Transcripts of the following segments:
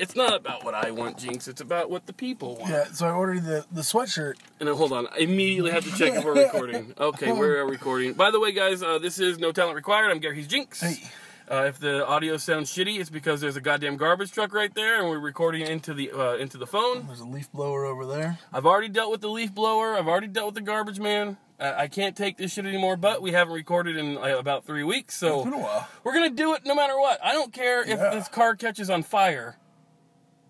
it's not about what I want, Jenks. It's about what the people want. Yeah, so I ordered the the sweatshirt. And then hold on, I immediately have to check if we're recording. Okay, we're recording. By the way, guys, uh, this is No Talent Required. I'm Gary Jenks. Hey. Uh, if the audio sounds shitty, it's because there's a goddamn garbage truck right there, and we're recording into the uh, into the phone. There's a leaf blower over there. I've already dealt with the leaf blower. I've already dealt with the garbage man. Uh, I can't take this shit anymore. But we haven't recorded in uh, about three weeks, so It's been a while. we're gonna do it no matter what. I don't care if Yeah. this car catches on fire.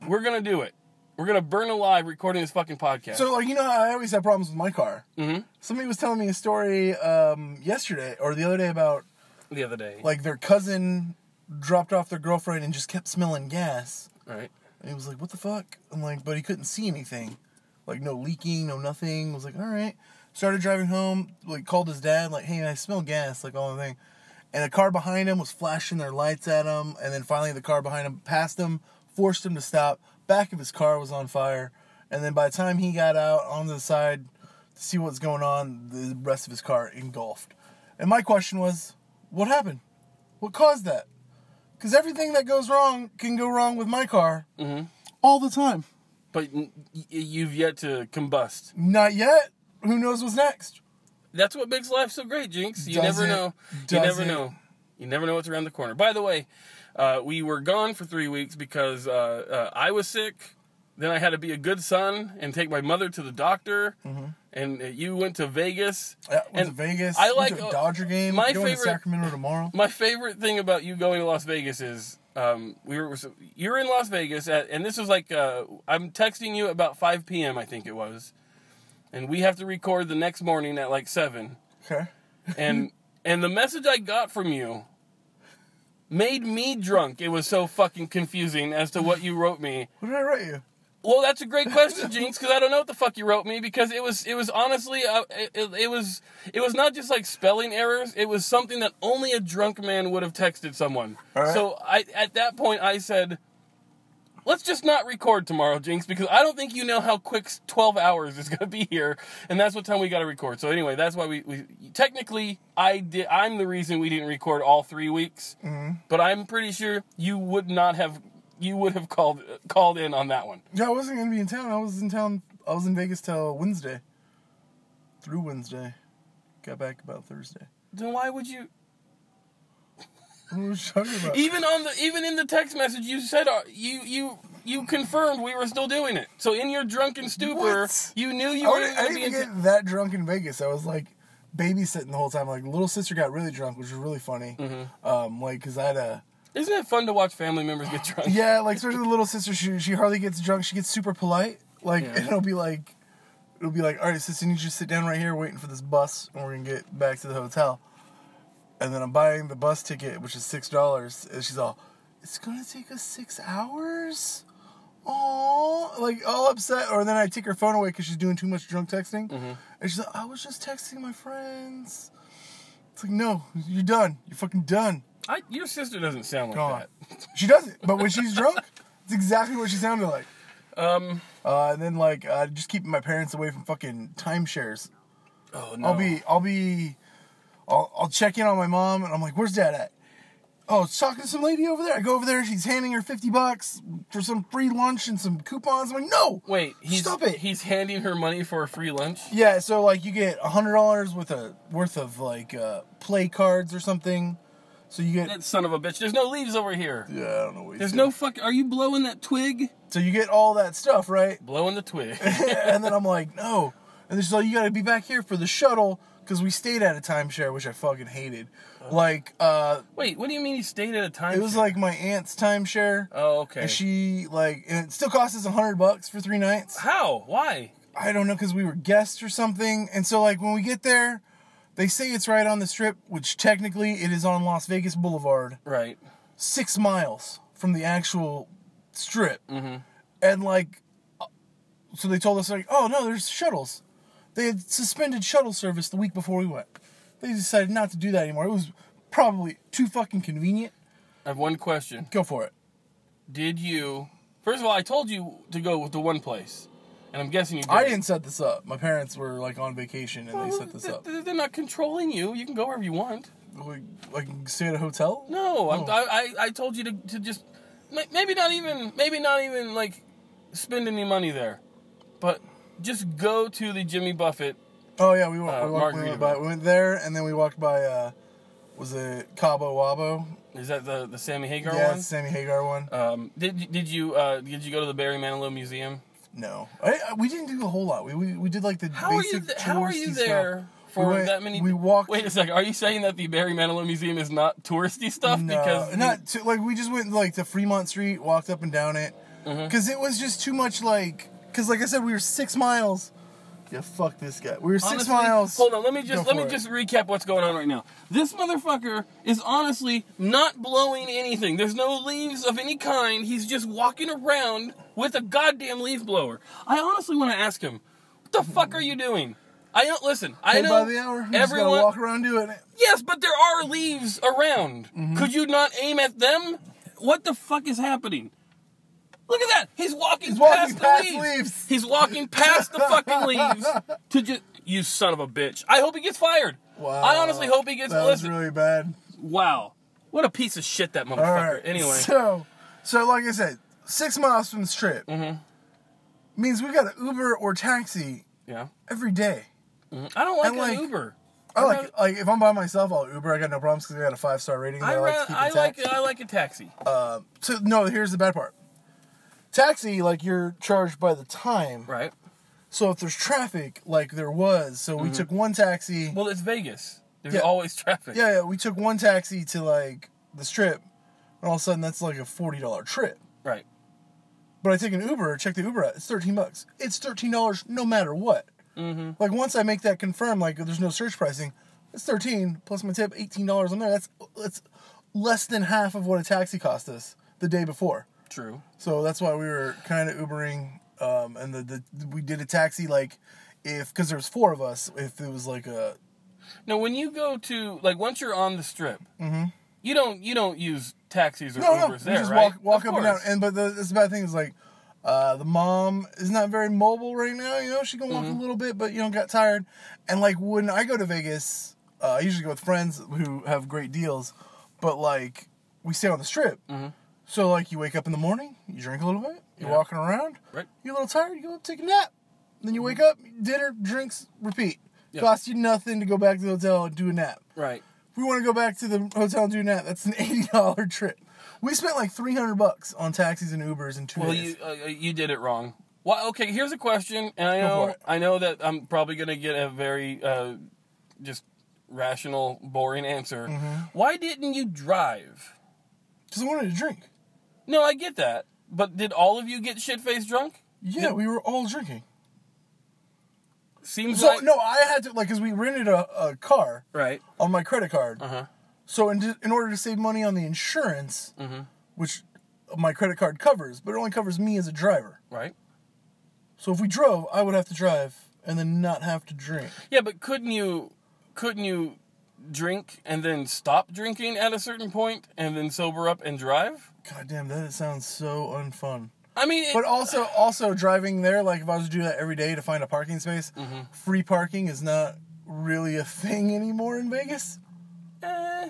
We're gonna do it. We're gonna burn alive recording this fucking podcast. So like you know I always have problems with my car. Mhm. Somebody was telling me a story um, yesterday or the other day about the other day, like their cousin dropped off their girlfriend and just kept smelling gas. right? And he was like, "What the fuck?" I'm like, but he couldn't see anything, like no leaking, no nothing. I was like, "All right." Started driving home. Like called his dad, like, "Hey, I smell gas," like all the thing. And a car behind him was flashing their lights at him, and then finally the car behind him passed him, forced him to stop. Back of his car was on fire, and then by the time he got out onto the side to see what's going on, the rest of his car engulfed. And my question was, what happened? What caused that? Because everything that goes wrong can go wrong with my car Mhm. all the time. But you've yet to combust. Not yet. Who knows what's next? That's what makes life so great, Jenks. You Does never it? know. You never it? know. You never know what's around the corner. By the way, uh, we were gone for three weeks because uh, uh, I was sick. Then I had to be a good son and take my mother to the doctor. And uh, you went to Vegas. Yeah, went And to Vegas. I like- to a Dodger game. my going favorite- to Sacramento tomorrow. My favorite thing about you going to Las Vegas is um, we were you're in Las Vegas at, and this was like uh, I'm texting you about 5 p.m. I think it was, and we have to record the next morning at like seven. Okay. and and the message I got from you made me drunk. It was so fucking confusing as to what you wrote me. What did I write you? Well, that's a great question, Jenks, because I don't know what the fuck you wrote me because it was it was honestly uh, it, it, it was it was not just like spelling errors. It was something that only a drunk man would have texted someone. Right. So I at that point I said. Let's just not record tomorrow, Jenks, because I don't think you know how quick 12 hours is going to be here, and that's what time we got to record. So anyway, that's why we, we technically I did. I'm the reason we didn't record all three weeks, mm-hmm. but I'm pretty sure you would not have you would have called called in on that one. Yeah, I wasn't gonna be in town. I was in town. I was in Vegas till Wednesday. Through Wednesday. Got back about Thursday. Then why would you? What was you talking about? Even on the even in the text message, you said uh, you you you confirmed we were still doing it. So in your drunken stupor, What? you knew you I, weren't didn't- I didn't be. even In get that drunk in Vegas. I was like babysitting the whole time. Like little sister got really drunk, which was really funny. Mm-hmm. Um, like because I had a Isn't it fun to watch family members get drunk? yeah, like especially the little sister. She she hardly gets drunk. She gets super polite. Like Yeah. and it'll be like it'll be like, all right, sister, you need you to sit down right here, waiting for this bus, and we're gonna get back to the hotel. And then I'm buying the bus ticket, which is six dollars, and she's all, "It's gonna take us six hours." Oh, like all upset. Or then I take her phone away because she's doing too much drunk texting, Mm-hmm. and she's like, "I was just texting my friends." It's like, no, you're done. You're fucking done. I, your sister doesn't sound like Gone. that. She doesn't, but when she's drunk, it's exactly what she sounded like. Um. Uh, and then like uh, just keeping my parents away from fucking timeshares. Oh no. I'll be, I'll be, I'll, I'll check in on my mom, and I'm like, "Where's dad at?" Oh, it's talking to some lady over there. I go over there, she's handing her fifty bucks for some free lunch and some coupons. I'm like, "No, Wait. He's, Stop it. He's handing her money for a free lunch. Yeah, so like you get a hundred dollars with a worth of like uh, play cards or something. So you get That son of a bitch. There's no leaves over here. yeah, I don't know what. he's There's doing. no fuck. Are you blowing that twig? So you get all that stuff, right? Blowing the twig. and then I'm like, no. And just like, you got to be back here for the shuttle because we stayed at a timeshare, which I fucking hated. Like, uh, Wait. What do you mean he stayed at a time? it was like my aunt's timeshare. Oh, okay. And she like, and it still cost us a hundred bucks for three nights. How? Why? I don't know because we were guests or something. And so like when we get there, they say it's right on the strip, which technically it is on Las Vegas Boulevard, Right. six miles from the actual strip. Mm-hmm. And like, uh, so they told us like, oh no, there's shuttles. They had suspended shuttle service the week before we went. They decided not to do that anymore. It was probably too fucking convenient. I have one question. Go for it. Did you? First of all, I told you to go with the one place, and I'm guessing you. Did. I didn't set this up. My parents were like on vacation and they Well, set this th- up. th- They're not controlling you. You can go wherever you want. Like, like stay at a hotel. No, Oh. I, I I told you to, to just maybe not even maybe not even like spend any money there, but just go to the Jimmy Buffett. Oh yeah, we, wa- Uh, we, walked, we, went by, we went there, and then we walked by. Uh, was it Cabo Wabo? Is that the the Sammy Hagar one? yeah, one? it's Sammy Hagar one. Um, did you- did you uh, did you go to the Barry Manilow Museum? No, I, I- we didn't do a whole lot. We we, we did like the How are you? Th- how are you there stuff. for We went- that many? we walked- Wait a second. Are you saying that the Barry Manilow Museum is not touristy stuff? No, because not to, like we just went like to Fremont Street, walked up and down it, Mm-hmm. because it was just too much. Like, because like I said, we were six miles. Yeah, fuck this guy. We were six Honestly, miles. Hold on, let me just let me it. just recap what's going on right now. This motherfucker is honestly not blowing anything. There's no leaves of any kind. He's just walking around with a goddamn leaf blower. I honestly want to ask him, what the fuck are you doing? I don't listen. I Paid know by the hour. You just gotta everyone. walk around doing it. Yes, but there are leaves around. Mm-hmm. Could you not aim at them? What the fuck is happening? Look at that. He's walking, He's walking past, the leaves. leaves. He's walking past the fucking leaves to just you son of a bitch. I hope he gets fired. Wow. I honestly hope he gets That was really bad. Wow. What a piece of shit that motherfucker. All right. Anyway. So, so like I said, six miles from the strip Mm-hmm. means we got an Uber or taxi yeah. every day. I don't like like, Uber. I like like if I'm by myself, I'll Uber. I got no problems because I got a five star rating. I, I, like ra- I like I like a taxi. Uh, so no, here's the bad part. Taxi, like you're charged by the time. right. So if there's traffic, like there was, so we took one taxi. Well, it's Vegas. There's Yeah. always traffic. yeah, yeah, we took one taxi to like the strip, and all of a sudden that's like a forty dollar trip. Right. But I take an Uber, check the Uber out, it's thirteen bucks. It's thirteen dollars no matter what. Mm-hmm. Like once I make that confirm, like there's no surge pricing, it's thirteen plus my tip, eighteen dollars on there. That's that's less than half of what a taxi cost us the day before. True. So that's why we were kind of Ubering, um, and the, the we did a taxi like if because there was four of us. If it was like a Now, when you go to like once you're on the strip, you don't you don't use taxis or Mm-hmm. no, no, Ubers we there, just right? walk walk up and down. And but the this bad thing is like. Uh, the mom is not very mobile right now. You know, she can walk Mm-hmm. a little bit, but you know, got tired. And like when I go to Vegas, uh, I usually go with friends who have great deals. But like we stay on the strip, Mm-hmm. So like you wake up in the morning, you drink a little bit, you're Yeah. walking around, Right. you're a little tired, you go take a nap. Then you wake up, dinner, drinks, repeat. Costs you nothing to go back to the hotel and do a nap. Right. If we want to go back to the hotel and do a nap, that's an eighty dollar trip. We spent like three hundred bucks on taxis and Ubers in two Well, days. you uh, you did it wrong. Well, okay. Here's a question, and I know. I know that I'm probably gonna get a very uh, just rational, boring answer. Mm-hmm. Why didn't you drive? Because I wanted to drink. No, I get that, but did all of you get shit faced drunk? Yeah, we were all drinking. Seems So like no, I had to like because we rented a, a car right. on my credit card. Uh huh. So in, in order to save money on the insurance, Mm-hmm. which my credit card covers, but it only covers me as a driver. Right. So if we drove, I would have to drive and then not have to drink. Yeah, but couldn't you couldn't you drink and then stop drinking at a certain point and then sober up and drive? God damn, that sounds so unfun. I mean, it, But also, also driving there, like if I was to do that every day to find a parking space, Mm-hmm. free parking is not really a thing anymore in Vegas. eh,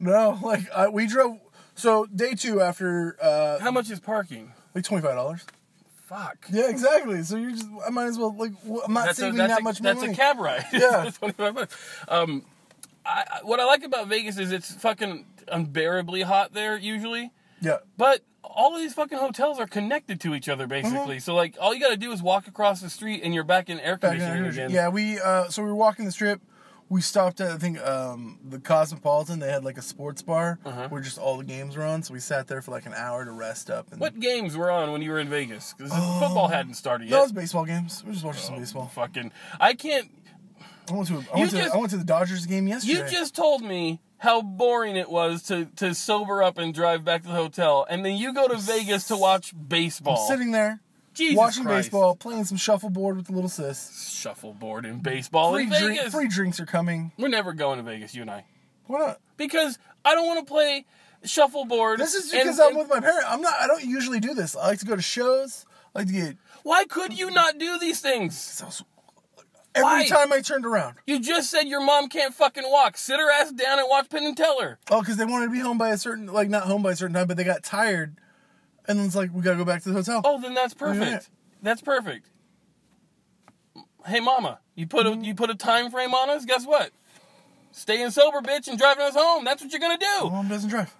No, like I, we drove. So day two after uh, how much is parking? like twenty five dollars. Fuck. Yeah, exactly. So you're just I might as well like I'm not That's saving that's that a, much more that's money. a cab ride. Yeah. 25 bucks. Um, I, I- what I like about Vegas is it's fucking unbearably hot there usually, yeah, but all of these fucking hotels are connected to each other Mm-hmm. basically. So like, all you got to do is walk across the street and you're back in air back conditioning there. again. Yeah, we uh, so we were walking the strip. We stopped at I think um, the Cosmopolitan. They had like a sports bar Uh-huh. where just all the games were on. So we sat there for like an hour to rest up. And What games were on when you were in Vegas? Because football hadn't started yet. was baseball games. We were just watching some baseball. Fucking, I can't. I went to I You went to, just- I went to the Dodgers game yesterday. You just told me how boring it was to, to sober up and drive back to the hotel, and then you go to Vegas to watch baseball. I'm sitting there Jesus watching Christ. baseball, playing some shuffleboard with the little sis. Shuffleboard and baseball Free in drink, Vegas. free drinks are coming. We're never going to Vegas, you and I, Why not? because I don't want to play shuffleboard. This is and- because I'm and- with my parent. I'm not. I don't usually do this. I like to go to shows. I like to get. Why could you not do these things? Every Why? time I turned around. You just said your mom can't fucking walk. Sit her ass down and watch Penn and Teller. Oh, because they wanted to be home by a certain, like not home by a certain time, but they got tired and then it's like we gotta go back to the hotel. Oh, then that's Yeah. perfect. That's perfect. Hey, mama, you put a Mm-hmm. you put a time frame on us. Guess what? Staying sober, bitch, and driving us home. That's what you're gonna do. My mom doesn't drive.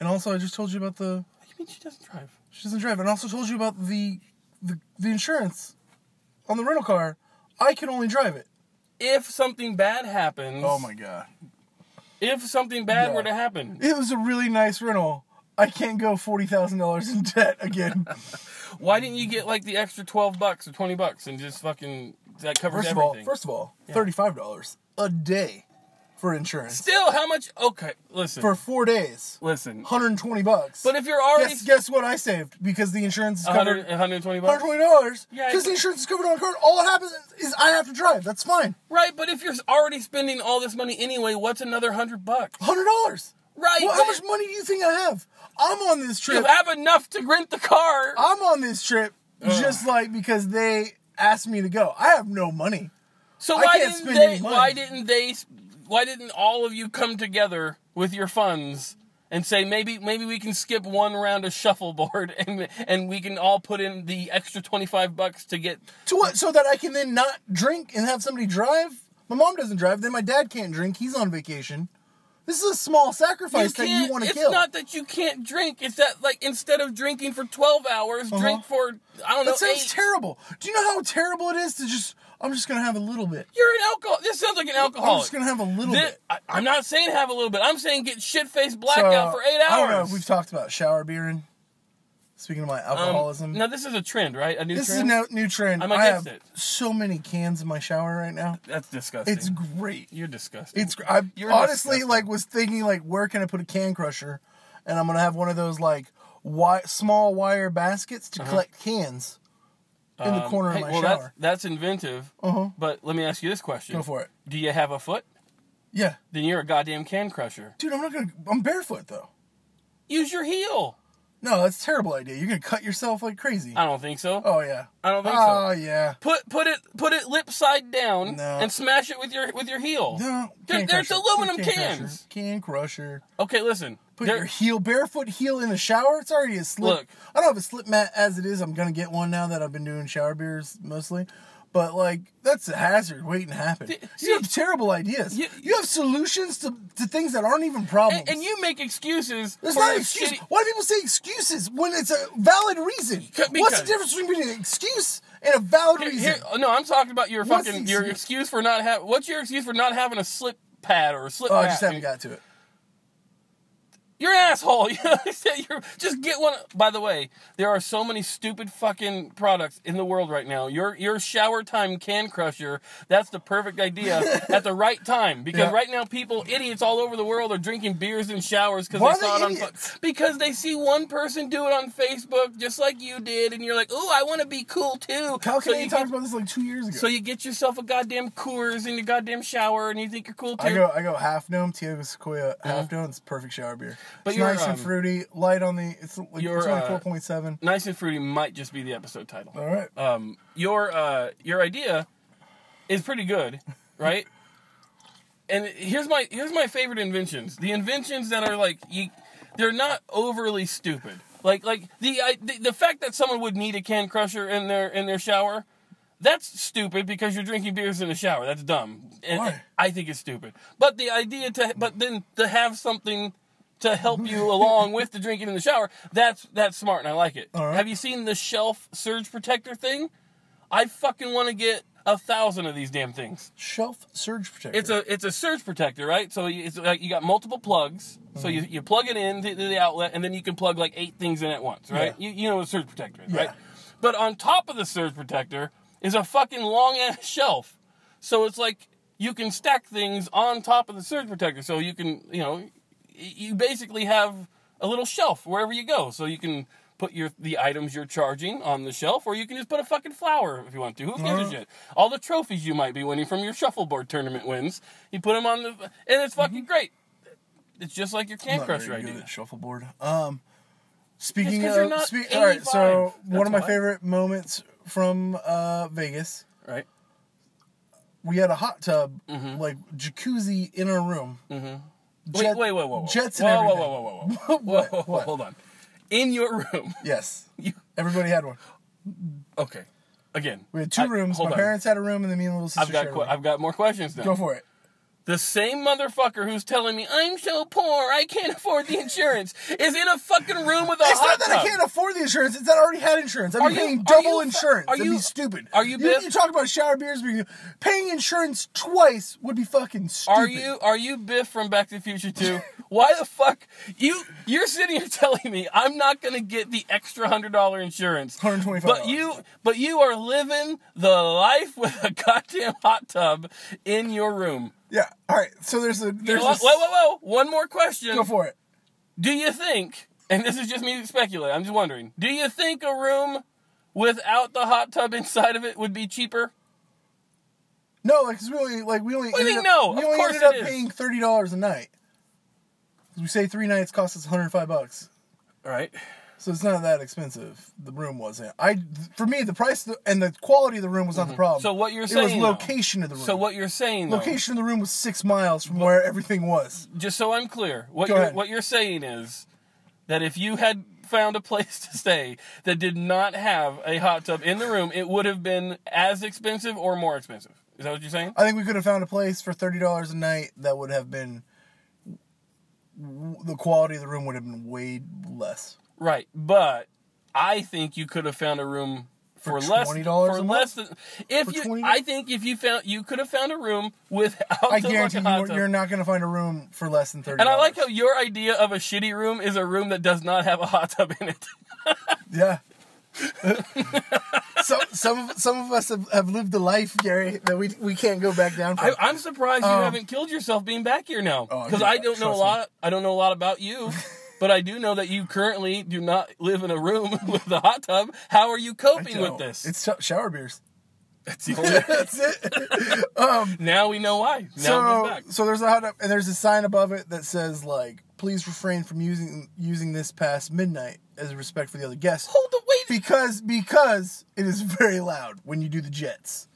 And also, I just told you about the What do you mean she doesn't drive? she doesn't drive, and I also told you about the the, the insurance on the rental car. I can only drive it. If something bad happens, Oh my god! if something bad Yeah. were to happen, It was a really nice rental. I can't go forty thousand dollars in debt again. why didn't you get like the extra twelve bucks or twenty bucks and just fucking that covers First of all, everything? first of all, thirty-five dollars a day for insurance Still, how much? Okay, listen, for four days. listen. Hundred and twenty bucks. But if you're already guess, guess what I saved because the insurance is 100, covered. 120 bucks, Hundred twenty dollars. Yeah, because the insurance is covered on the car. All that happens is I have to drive. That's fine. right? But if you're already spending all this money anyway, what's another hundred bucks? Hundred dollars. Right? Well, how much money do you think I have? I'm on this trip. You have enough to rent the car. I'm on this trip just like because they asked me to go. I have no money. So I why didn't they? Why didn't they? Why didn't all of you come together with your funds and say maybe maybe we can skip one round of shuffleboard and and we can all put in the extra twenty five bucks to get To what? So that I can then not drink and have somebody drive? My mom doesn't drive. Then my dad can't drink. He's on vacation. This is a small sacrifice that you want to kill. it's not that you can't drink. It's that like instead of drinking for twelve hours, drink uh-huh. for I don't know that sounds eight. terrible. Do you know how terrible it is to just? I'm just gonna have a little bit. You're an alcohol. This sounds like an alcoholic. I'm just gonna have a little Thi- bit. I, I'm not saying have a little bit. I'm saying get shit faced So, blackout for eight hours. I don't know. We've talked about shower beering. Speaking of my Um, alcoholism, now this is a trend, right? A new this trend. is a new, new trend. I'm I against have it. so many cans in my shower right now. That's disgusting. It's great. You're disgusting. It's I You're honestly disgusting. like was thinking like where can I put a can crusher, and I'm gonna have one of those like wi- small wire baskets to collect cans in the. Um, corner hey, of my well, That's, shower. that's inventive. Uh-huh. But let me ask you this question. Go for it. Do you have a foot? Yeah, Then you're a goddamn can crusher. dude, I'm not gonna. I'm barefoot though. Use your heel. No, that's a terrible idea. You're gonna cut yourself like crazy. I don't think so. Oh yeah. I don't think Oh so. Oh yeah. Put put it put it lip side down No. and smash it with your with your heel. No, There- there's crusher. aluminum Can cans. Crusher. Can crusher. Okay, listen. Put There- your heel, barefoot heel in the shower. It's already a slip. Look. I don't have a slip mat as it is. I'm gonna get one now that I've been doing shower beers mostly. But like that's a hazard waiting to happen. See- you have terrible ideas. You- You, have solutions to, to things that aren't even problems. and, and you make excuses There's not a an excuse. shitty- Why do people say excuses when it's a valid reason? Because- What's the difference between an excuse and a valid Here- reason? here- no, I'm talking about your What's fucking your excuse? excuse for not having. What's your excuse for not having a slip pad or a slip oh, I just haven't got to it. You're an asshole. You know, I said you're just get one. By the way, there are so many stupid fucking products in the world right now. Your your shower time can crusher. That's the perfect idea at the right time because Yeah. right now people idiots all over the world are drinking beers in showers because they saw they it on because they see one person do it on Facebook just like you did, and you're like, oh, I want to be cool too. Cal so you talked about this like two years ago. so you get yourself a goddamn Coors in your goddamn shower, and you think you're cool too. I go I go half gnome, Tiago Sequoia half uh-huh. gnome. It's perfect shower beer. But it's nice and um, fruity, light on the. It's like you're, it's only uh, four point seven. nice and fruity might just be the episode title. All right. um, your uh, your idea is pretty good, right? and here's my here's my favorite inventions. The inventions that are like you, they're not overly stupid. Like like the, I, the the fact that someone would need a can crusher in their in their shower. That's stupid because you're drinking beers in the shower. That's dumb. And Why? I think it's stupid. But the idea to but then to have something to help you along with the drinking in the shower, that's that's smart and I like it. Right. Have you seen the shelf surge protector thing? I fucking want to get a thousand of these damn things. Shelf surge protector. It's a it's a surge protector, right? So you- it's like you got multiple plugs. So you, Mm-hmm. you plug it in to, to the outlet, and then you can plug like eight things in at once, right? You, you know what a surge protector is, right? But on top of the surge protector is a fucking long ass shelf. So it's like you can stack things on top of the surge protector. So you can, you know, you basically have a little shelf wherever you go. So you can put your the items you're charging on the shelf, or you can just put a fucking flower if you want to. Who gives a Uh-huh. shit? All the trophies you might be winning from your shuffleboard tournament wins, you put them on the, and it's fucking great. It's just like your can crusher idea. at shuffleboard. Um, speaking of, spe- all right. So 85. one of my why. favorite moments from uh, Vegas, Right? we had a hot tub, Mm-hmm. like jacuzzi in our room. Wait, Jet- wait, wait, wait, whoa. Jets whoa, and whoa, everything. whoa, whoa, whoa, whoa, whoa, whoa, What? hold on. in your room. Yes. You Everybody had one. okay? Again, We had two I- rooms. My on. parents had a room, and then me and little sister I've got shared a room. I've got more questions now. Go for it. The same motherfucker who's telling me I'm so poor I can't afford the insurance is in a fucking room with a It's hot not that I can't afford the insurance. It's that I already had insurance. I'm Are you- paying are double you fu- insurance. are That'd you- be stupid. are you You, Biff? you talk about shower beers being paying insurance twice would be fucking stupid. Are you are you Biff from Back to the Future 2? Why the fuck you you're sitting here telling me I'm not gonna get the extra hundred dollar insurance? $125. But you but you are living the life with a goddamn hot tub in your room. Yeah. All right. So there's a Whoa, there's whoa, a, whoa, whoa! One more question. Go for it. Do you think, and this is just me speculating, I'm just wondering, do you think a room without the hot tub inside of it would be cheaper? No, like 'cause we only like we only What do you ended mean, up, no? we Of only course ended up it is. paying thirty dollars a night. We say three nights cost us 105 bucks. All right. So it's not that expensive. The room wasn't. I for me the price and the quality of the room was not the problem. Mm-hmm. So what you're it saying, was though- location of the room. So what you're saying, though, location of the room was six miles from where everything was. just so I'm clear, what Go you're ahead. what you're saying is that if you had found a place to stay that did not have a hot tub in the room, it would have been as expensive or more expensive. Is that what you're saying? I think we could have found a place for thirty dollars a night that would have been the quality of the room would have been way less. Right, but I think you could have found a room for, For less $20 for less than if For you. $20? I think if you found you could have found a room without I guarantee you, you're not going to find a room for less than thirty. And I like how your idea of a shitty room is a room that does not have a hot tub in it. Yeah. so some of some of us have, have lived a life, Gary, that we we can't go back down from. I, I'm surprised you Um, haven't killed yourself being back here now, Oh, because yeah, I don't know a lot. I don't know a lot about you, but I do know that you currently do not live in a room with a hot tub. How are you coping with this? It's sh- shower beers. That's the only- That's it. now we know why. Now so back. so there's a hot tub, and there's a sign above it that says like, "Please refrain from using using this past midnight as a respect for the other guests." Hold the wait. Because because it is very loud when you do the jets.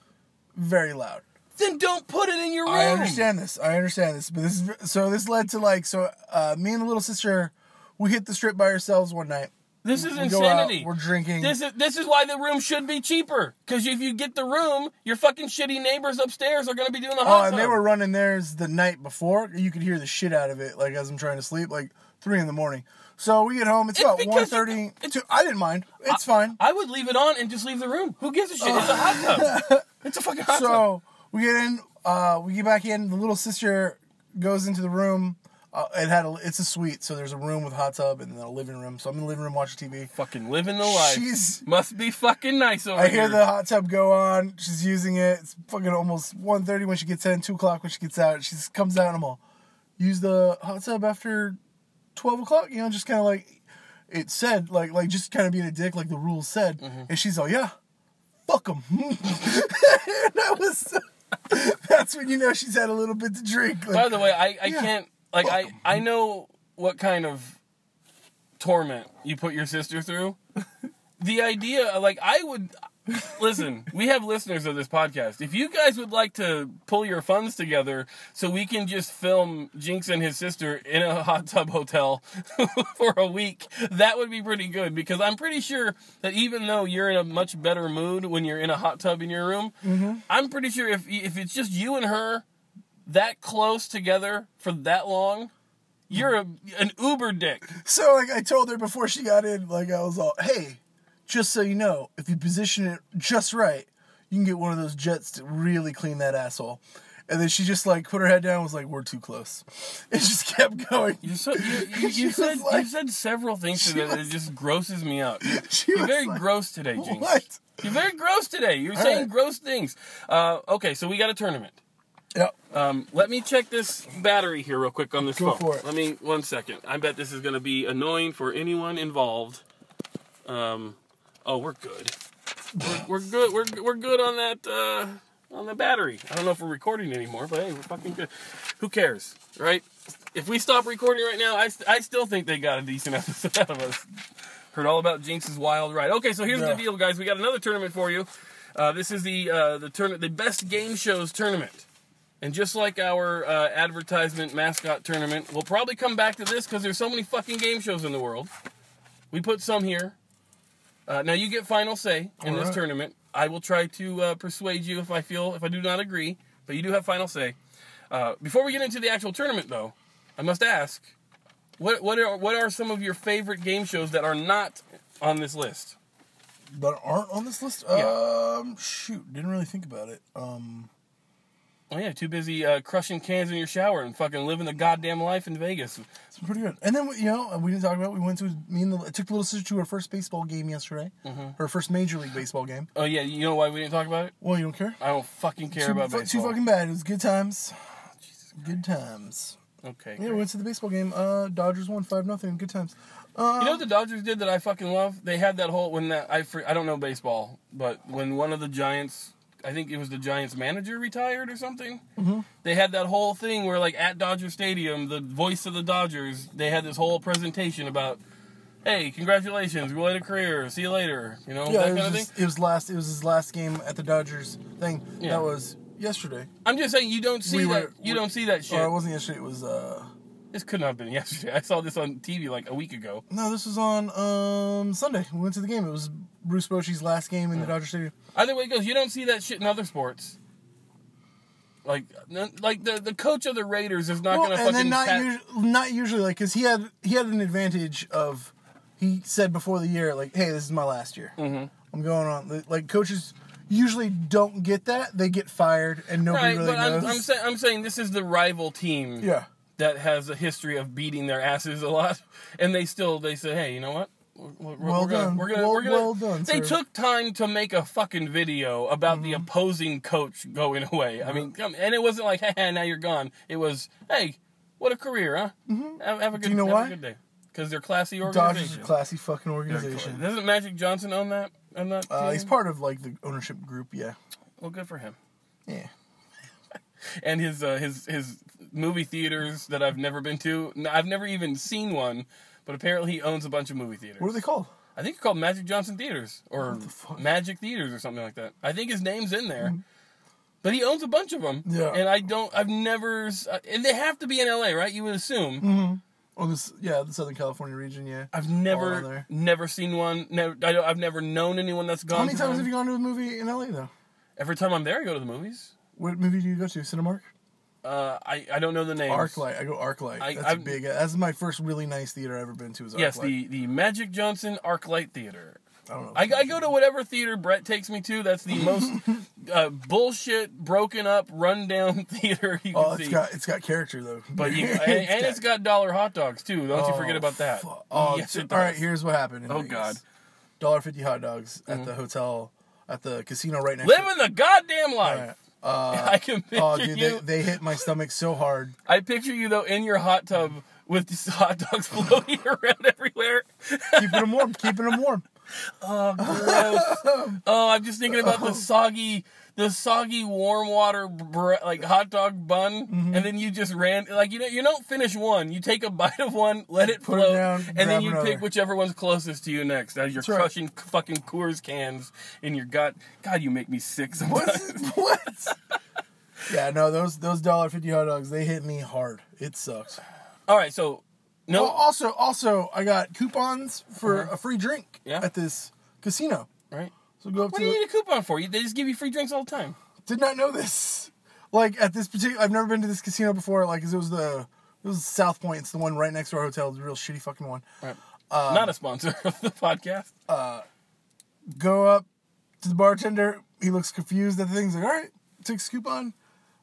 Very loud. Then don't put it in your room. I understand this. I understand this. But this is so this led to like so uh, me and the little sister we hit the strip by ourselves one night. This is We go out, insanity. we're drinking. This is this is why the room should be cheaper. Because if you get the room, your fucking shitty neighbors upstairs are going to be doing the hot. Oh, and they were running theirs the night before. You could hear the shit out of it, like as I'm trying to sleep, like three in the morning. So we get home. It's, It's about one thirty. I didn't mind. It's fine. I would leave it on and just leave the room. Who gives a shit? It's a hot tub. It's a fucking hot tub. So we get in. Uh, we get back in. The little sister goes into the room. Uh, it had a. It's a suite, so there's a room with a hot tub and then a living room. So I'm in the living room watching TV. Fucking living the life. She's- Must be fucking nice over here. I here. hear the hot tub go on. She's using it. It's fucking almost 1.30 when she gets in, 2 o'clock when she gets out. She just comes out and I'm all, use the hot tub after 12 o'clock? You know, just kind of like, it said, like, like just kind of being a dick, like the rules said. Mm-hmm. And she's all, yeah, fuck them. that was, that's when you know she's had a little bit to drink. Like, By the way, I, I Yeah. can't like I I know what kind of torment you put your sister through. the idea, like I would listen. We have listeners of this podcast. If you guys would like to pull your funds together so we can just film Jenks and his sister in a hot tub hotel for a week, that would be pretty good. Because I'm pretty sure that even though you're in a much better mood when you're in a hot tub in your room, mm-hmm. I'm pretty sure if if it's just you and her that close together for that long, you're a, an uber dick. So like I told her before she got in, like I was all, hey, just so you know, if you position it just right, you can get one of those jets to really clean that asshole. And then she just like put her head down and was like, we're too close. It just kept going. You, so, you, you, you said like- you said several things today that it just grosses me out. You're very like, gross today, Jenks. What? You're very gross today. You're All saying right. gross things. Uh, okay, so we got a tournament. Yep. Um, let me check this battery here real quick on this Go phone. for it. Let me one second. I bet this is going to be annoying for anyone involved. Um, oh, we're good. We're, we're good. We're we're good on that uh, on the battery. I don't know if we're recording anymore, but hey, we're fucking good. Who cares, right? If we stop recording right now, I, st- I still think they got a decent episode out of us. Heard all about Jenks's wild ride. Okay, so here's Yeah. the deal, guys. We got another tournament for you. Uh, this is the uh, the tournament, the best game shows tournament. And just like our uh, advertisement mascot tournament, we'll probably come back to this because there's so many fucking game shows in the world. We put some here. Uh, now you get final say in this tournament. I will try to uh, persuade you if I feel if I do not agree, but you do have final say. Uh, before we get into the actual tournament, though, I must ask, what what are what are some of your favorite game shows that are not on this list? That aren't on this list. Yeah. Um, shoot, didn't really think about it. Um, Oh yeah, too busy uh, crushing cans in your shower and fucking living the goddamn life in Vegas. it's pretty good. And then you know we didn't talk about. We went to me and the I took the little sister to her first baseball game yesterday. Mm-hmm. Her first major league baseball game. Oh yeah, you know why we didn't talk about it? Well, you don't care. I don't fucking care too, about fu- baseball. too fucking bad. It was good times. Good times. okay. Yeah, we went to the baseball game. Uh, Dodgers won five nothing. Good times. Uh, You know what the Dodgers did that I fucking love? They had that whole when that I I don't know baseball, but when one of the Giants, I think it was the Giants manager retired or something. Mhm. They had that whole thing where like at Dodger Stadium, the voice of the Dodgers, they had this whole presentation about, hey, congratulations, a career, see you later, you know yeah, that kind of just- thing. it was last. It was his last game at the Dodgers thing. Yeah. That was yesterday. I'm just saying you don't see We that were- you we- don't see that shit. Or it wasn't yesterday. It was. uh this could not have been yesterday. I saw this on TV like a week ago. No, this was on um Sunday. We went to the game. It was Bruce Bochy's last game in the Dodger Stadium. Either way it goes, you don't see that shit in other sports. Like, like the the coach of the Raiders is not Well, gonna and fucking. then not pat- usually, not usually, like, cause he had he had an advantage of. He said before the year, like, "Hey, this is my last year. Mhm. I'm going on." Like coaches usually don't get that; they get fired, and nobody right, really but knows. I'm, I'm saying I'm saying this is the rival team yeah, that has a history of beating their asses a lot, and they still they say, hey, you know what? We're, we're, Well we're gonna, done. We're gonna, Well- we're gonna, well done, They sir. took time to make a fucking video about Mm-hmm. the opposing coach going away. I mean, and it wasn't like, hey, now you're gone. It was, hey, what a career, huh? Mm-hmm. Have, have a good, Do you know why? day. Because they're classy Dodgers organization. are a classy fucking organization. Doesn't Magic Johnson own that? Own that Uh, he's part of like the ownership group. Yeah, well, good for him. yeah. And his uh, his his movie theaters that I've never been to. I've never even seen one, but apparently he owns a bunch of movie theaters. What are they called? I think it's called Magic Johnson Theaters or the? Magic Theaters or something like that. I think his name's in there. But he owns a bunch of them. Yeah. And I don't, I've never, uh, and they have to be in LA, right? You would assume. Mm-hmm. Oh, this yeah, the Southern California region. Yeah. I've never, never seen one. Never, I don't, I've never known anyone that's gone. How many times one. have you gone to a movie in LA though? Every time I'm there, I go to the movies. What movie do you go to? Cinemark? Uh, I, I don't know the name. ArcLight. I go ArcLight. I- That's I'm- big. That's my first really nice theater I've ever been to. Is ArcLight. Yes, the, the Magic Johnson ArcLight Theater. I don't know. I, I go to whatever theater Brett takes me to. That's the most uh, bullshit, broken up, rundown theater you can Oh, see. it's got it's got character though. but you, and, and it's got dollar hot dogs too. Don't you forget about that. fu- Oh, yes, all right. Here's what happened. Oh, Vegas. God. dollar fifty hot dogs at the hotel at the casino right next. Living the goddamn to life. Uh, I can picture oh, dude, you. they, they hit my stomach so hard. I picture you though in your hot tub with these hot dogs floating around everywhere. Keeping them warm. keeping them warm. Oh, gross. oh, I'm just thinking about the soggy, the soggy warm water bre- like hot dog bun, Mm-hmm. and then you just ran like you know you don't finish one. You take a bite of one, let it Put it float, down, and then you another. pick whichever one's closest to you next. As you're That's right. crushing fucking Coors cans in your gut. God, you make me sick sometimes. What? what? yeah, no, those those dollar fifty hot dogs they hit me hard. It sucks. All right, so no, also, also, I got coupons for Uh-huh. a free drink Yeah. at this casino. right. So go up What to. do you the- need a coupon for? They just give you free drinks all the time. Did not know this. Like at this particular, I've never been to this casino before. Like 'cause it was the it was South Point. It's the one right next to our hotel. It's a real shitty fucking one. Right. Uh, Not a sponsor of the podcast. Go up to the bartender. He looks confused at the things. Like, all right, takes a coupon,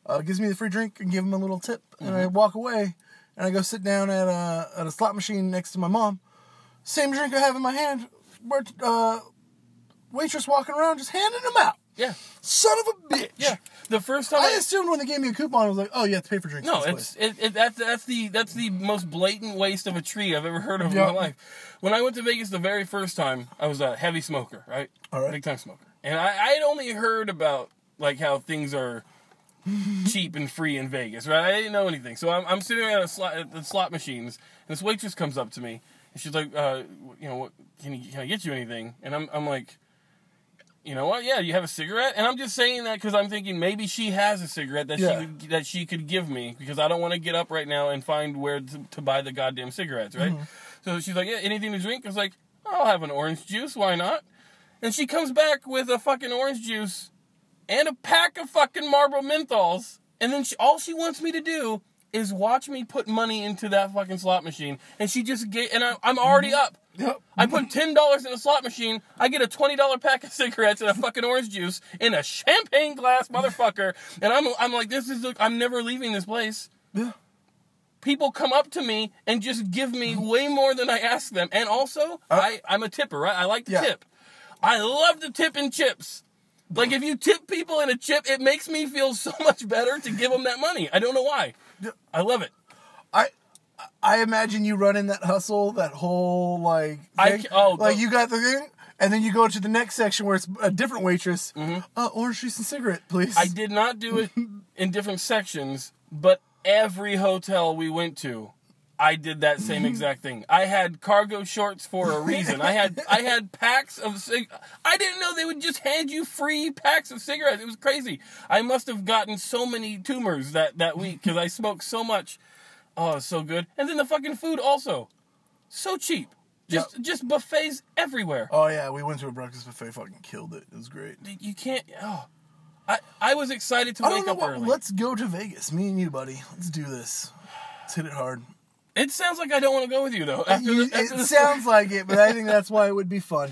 uh, gives me the free drink, and give him a little tip. And I Mm-hmm. walk away, and I go sit down at a at a slot machine next to my mom. Same drink I have in my hand. Bart, uh, waitress walking around just handing them out. Yeah, Son of a bitch. yeah. The first time I assumed when they gave me a coupon, I was like, oh, yeah, to pay for drinks. No, it's it, it, that's that's the that's the most blatant waste of a tree I've ever heard of Yeah. in my life. When I went to Vegas the very first time, I was a heavy smoker, right? All right. Big time smoker, and I I had only heard about like how things are cheap and free in Vegas, right? I didn't know anything, so I'm I'm sitting at a slot at the slot machines, and this waitress comes up to me, and she's like, uh, you know, what, can you, can I get you anything? And I'm I'm like. You know what? Yeah, you have a cigarette, and I'm just saying that because I'm thinking maybe she has a cigarette that Yeah. she would, that she could give me because I don't want to get up right now and find where to, to buy the goddamn cigarettes, right? Mm-hmm. So she's like, "Yeah, anything to drink?" I was like, I'll have an orange juice. Why not? And she comes back with a fucking orange juice and a pack of fucking Marlboro menthols. And then she, all she wants me to do is watch me put money into that fucking slot machine. And she just get, and I, I'm mm-hmm. already up. Yep. I put ten dollars in a slot machine. I get a twenty dollar pack of cigarettes and a fucking orange juice in a champagne glass, motherfucker. And I'm I'm like, this is I'm never leaving this place. Yeah. People come up to me and just give me mm-hmm. way more than I ask them. And also, uh. I I'm a tipper, right? I like to Yeah. tip. I love to tip in chips. Like if you tip people in a chip, it makes me feel so much better to give them that money. I don't know why. I love it. I I imagine you running that hustle, that whole like thing. ca- oh, like the- you got the thing, and then you go to the next section where it's a different waitress. Uh, orange juice and cigarette, please. Mm-hmm. I did not do it in different sections, but every hotel we went to, I did that same exact thing. I had cargo shorts for a reason. I had I had packs of cig- I didn't know they would just hand you free packs of cigarettes. It was crazy. I must have gotten so many tumors that that week because I smoked so much. Oh, so good. And then the fucking food also, so cheap. Just just buffets everywhere. Oh yeah, we went to a breakfast buffet. Fucking killed it. It was great. You can't. Oh, I I was excited to I wake don't know up what. early. Let's go to Vegas. Me and you, buddy. Let's do this. Let's hit it hard. It sounds like I don't want to go with you though. After the, after it the- sounds like it, but I think that's why it would be fun.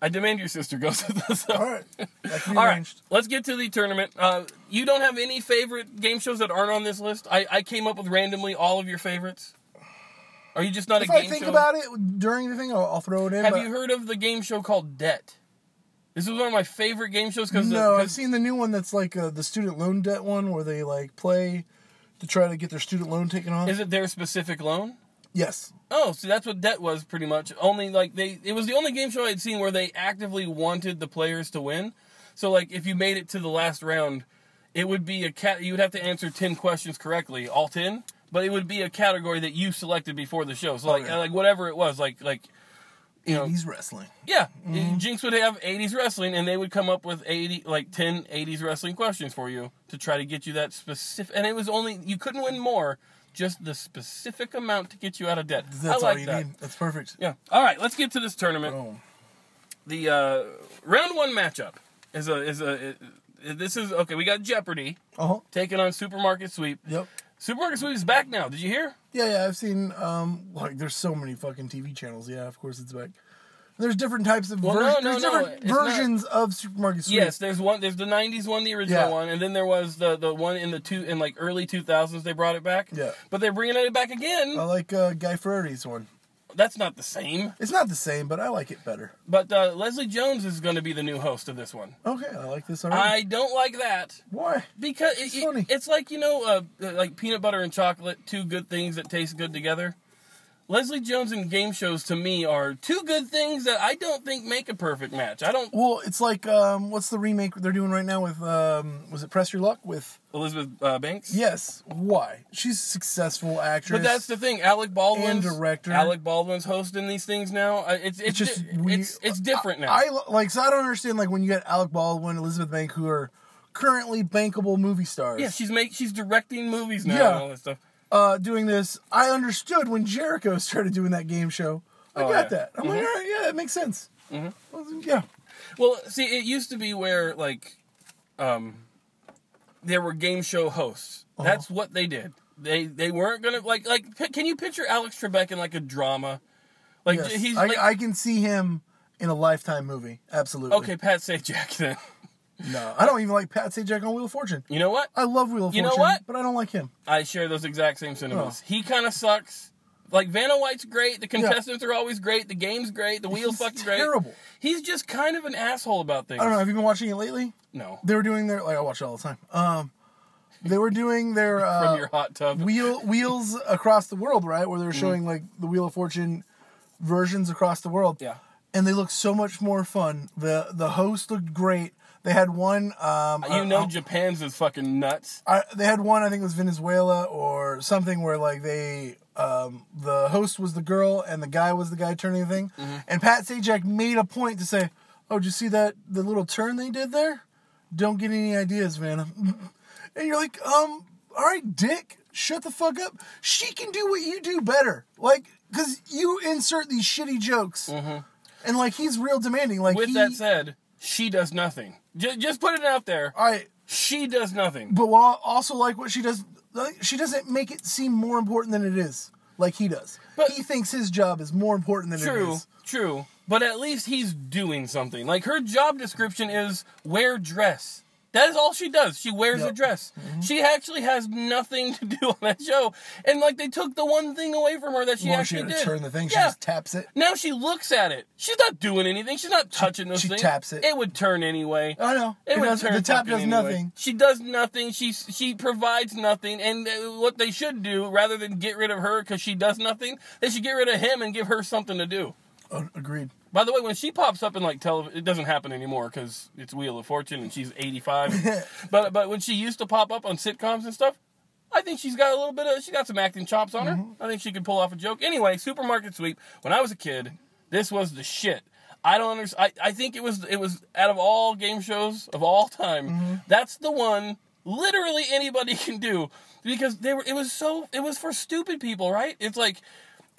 I demand your sister goes with us. All right, that can be All right, let's get to the tournament. Uh, you don't have any favorite game shows that aren't on this list. I, I came up with randomly all of your favorites. Are you just not If a I game think show? about it during the thing, I'll, I'll throw it in. have you heard of the game show called Debt? This is one of my favorite game shows because No, I've seen the new one that's like uh, the student loan debt one where they like play to try to get their student loan taken off. is it their specific loan? yes. Oh, so that's what debt was pretty much. Only like they, it was the only game show I'd seen where they actively wanted the players to win. So like if you made it to the last round, it would be a cat. You would have to answer ten questions correctly, all ten. But it would be a category that you selected before the show. So like Okay. like whatever it was, like like you know, 80s wrestling. yeah, Jenks would have 80s wrestling, and they would come up with 80, like 10 80s wrestling questions for you to try to get you that specific. And it was only you couldn't win more, just the specific amount to get you out of debt. That's I like all you that. need. That's perfect. Yeah. All right, let's get to this tournament. Oh. The uh, round one matchup is a is a. It, this is okay. We got Jeopardy Uh-huh. taking on Supermarket Sweep. Yep. Supermarket Sweep is back now. Did you hear? Yeah, yeah, I've seen um like there's so many fucking TV channels. Yeah, of course it's back. There's different types of Well, ver- no, no, there's no, different it's not- versions of supermarket sweep. Yes, there's one. There's the '90s one, the original Yeah. one, and then there was the the one in the two in like early 2000s. They brought it back. Yeah. But they're bringing it back again. I like uh, Guy Fieri's one. That's not the same. It's not the same, but I like it better. But uh, Leslie Jones is going to be the new host of this one. Okay, I like this already. I don't like that. Why? Because It's it- funny. it's like you know, uh, like peanut butter and chocolate, two good things that taste good together. Leslie Jones and game shows to me are two good things that I don't think make a perfect match. I don't. Well, it's like um, what's the remake they're doing right now with um, was it Press Your Luck with? Elizabeth uh, Banks. Yes. Why? She's a successful actress. But that's the thing. Alec Baldwin director. Alec Baldwin's hosting these things now. Uh, It's it's, It's just we- it's it's different now. I like so I don't understand like when you get Alec Baldwin, Elizabeth Bank, who are currently bankable movie stars. yeah, she's make she's directing movies now Yeah. and all that stuff. Uh, doing this. I understood when Jericho started doing that game show. I Oh, got yeah. Mm-hmm. that. I'm like, all right, yeah, that makes sense. Well, Yeah. Well, see, it used to be where like, um, there were game show hosts. Uh-huh. That's what they did. They they weren't gonna like like. pi- Can you picture Alex Trebek in like a drama? Like Yes. he's I, like I can see him in a Lifetime movie. Absolutely. okay, Pat Sajak. Then No, I don't even like Pat Sajak on Wheel of Fortune. you know what? I love Wheel of You know Fortune, what? but I don't like him. I share those exact same sentiments. Oh. He kind of sucks. Like Vanna White's great. The contestants are always great. The game's great. The wheel's fucking great. terrible. He's just kind of an asshole about things. I don't know. Have you been watching it lately? No, They were doing their like I watch it all the time. Um, they were doing their uh, from your hot tub. wheel wheels across the world, right? Where they were showing like the Wheel of Fortune versions across the world. Yeah. and they look so much more fun. the The host looked great. They had one. Um, you know I- Japan's is fucking nuts. I, they had one. I think it was Venezuela or something where like they. Um, the host was the girl and the guy was the guy turning the thing, Mm-hmm. and Pat Sajak made a point to say, "Oh, did you see that the little turn they did there? Don't get any ideas, man." and you're like, "Um, all right, Dick, shut the fuck up. She can do what you do better. Like, because you insert these shitty jokes, and like he's real demanding. Like Mm-hmm. With he, that said, she does nothing. Just, just put it out there. all right. She does nothing. But what I also like what she does, she doesn't make it seem more important than it is, like he does. But- he thinks his job is more important than it True, true. But at least he's doing something. Like her job description is wear dress. That is all she does. She wears a Yep. dress. She actually has nothing to do on that show. And like they took the one thing away from her that she Well, she actually had to did. turn the thing. She yeah. just taps it. Now she looks at it. She's not doing anything. She's not touching those she things. taps it. It would turn anyway. I know. It, It would does- turn the tap does anyway. nothing. She does nothing. She she provides nothing. And uh, what they should do, rather than get rid of her because she does nothing, they should get rid of him and give her something to do. Uh, agreed. By the way, when she pops up in like television, it doesn't happen anymore because it's Wheel of Fortune and she's 85. but but when she used to pop up on sitcoms and stuff, I think she's got a little bit of she got some acting chops on her. Mm-hmm. I think she could pull off a joke. Anyway, Supermarket Sweep. When I was a kid, this was the shit. I don't understand. I, I think it was it was out of all game shows of all time, Mm-hmm. that's the one literally anybody can do because they were. It was so. It was for stupid people, right? It's like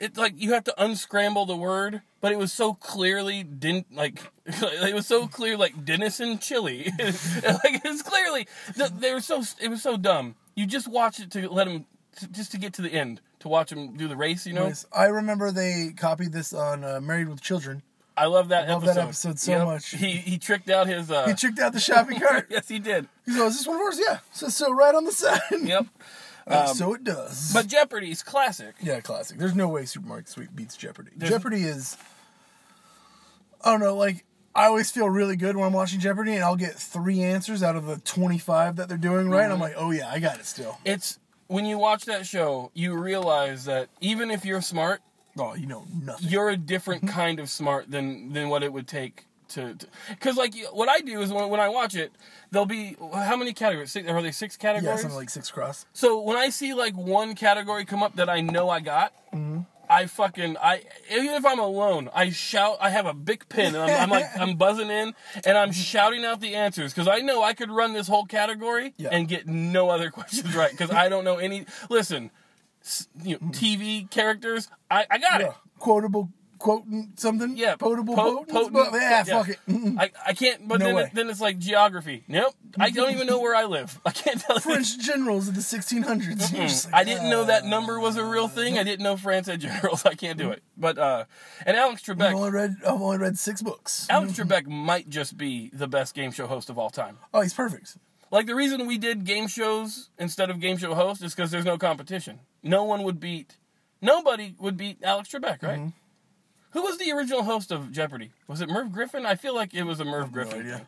it's like you have to unscramble the word, but it was so clearly didn't like it was so clear like Denison chili. like it's clearly they were so it was so dumb. You just watch it to let them just to get to the end to watch them do the race. You know, Nice. I remember they copied this on uh, Married with Children. I love that love episode. that episode so much. He he tricked out his. Uh, He tricked out the shopping cart. yes, he did. He goes, "Is this one of ours?" Yeah. So, so right on the side. Yep. Uh, um, so it does. But Jeopardy's classic. yeah, classic. There's no way Supermarket Sweep beats Jeopardy. There's- Jeopardy is. I don't know. Like I always feel really good when I'm watching Jeopardy, and I'll get three answers out of the 25 that they're doing right. And I'm mm-hmm. like, oh yeah, I got it still. It's when you watch that show, you realize that even if you're smart, Oh, you know nothing. you're a different mm-hmm. kind of smart than than what it would take to because like what i do is when, when i watch it there'll be how many categories six, are they six yeah, categories something like six cross. so when i see like one category come up that i know i got Mm-hmm. i fucking i even if i'm alone i shout i have a big pin and i'm, I'm like i'm buzzing in and i'm shouting out the answers because i know i could run this whole category Yeah. and get no other questions right because i don't know any listen you know, tv characters i, I got it Quotable, quoting something. yeah, Potable, po- potent. But, yeah, fuck it. Mm-mm. I, I can't, but No then, way. it, then it's like geography. Nope. I don't even know where I live. I can't tell you. French generals of the 1600s. You're like, I didn't know that "Ah." number was a real thing. I didn't know France had generals. I can't do it. But, uh, and Alex I've Trebek, only read. I've only read six books. Alex Trebek might just be the best game show host of all time. Oh, he's perfect. Like the reason we did game shows instead of game show host is because there's no competition. No one would beat, nobody would beat Alex Trebek, right? Mm-hmm. Who was the original host of Jeopardy? Was it Merv Griffin? I feel like it was a Merv no Griffin. idea.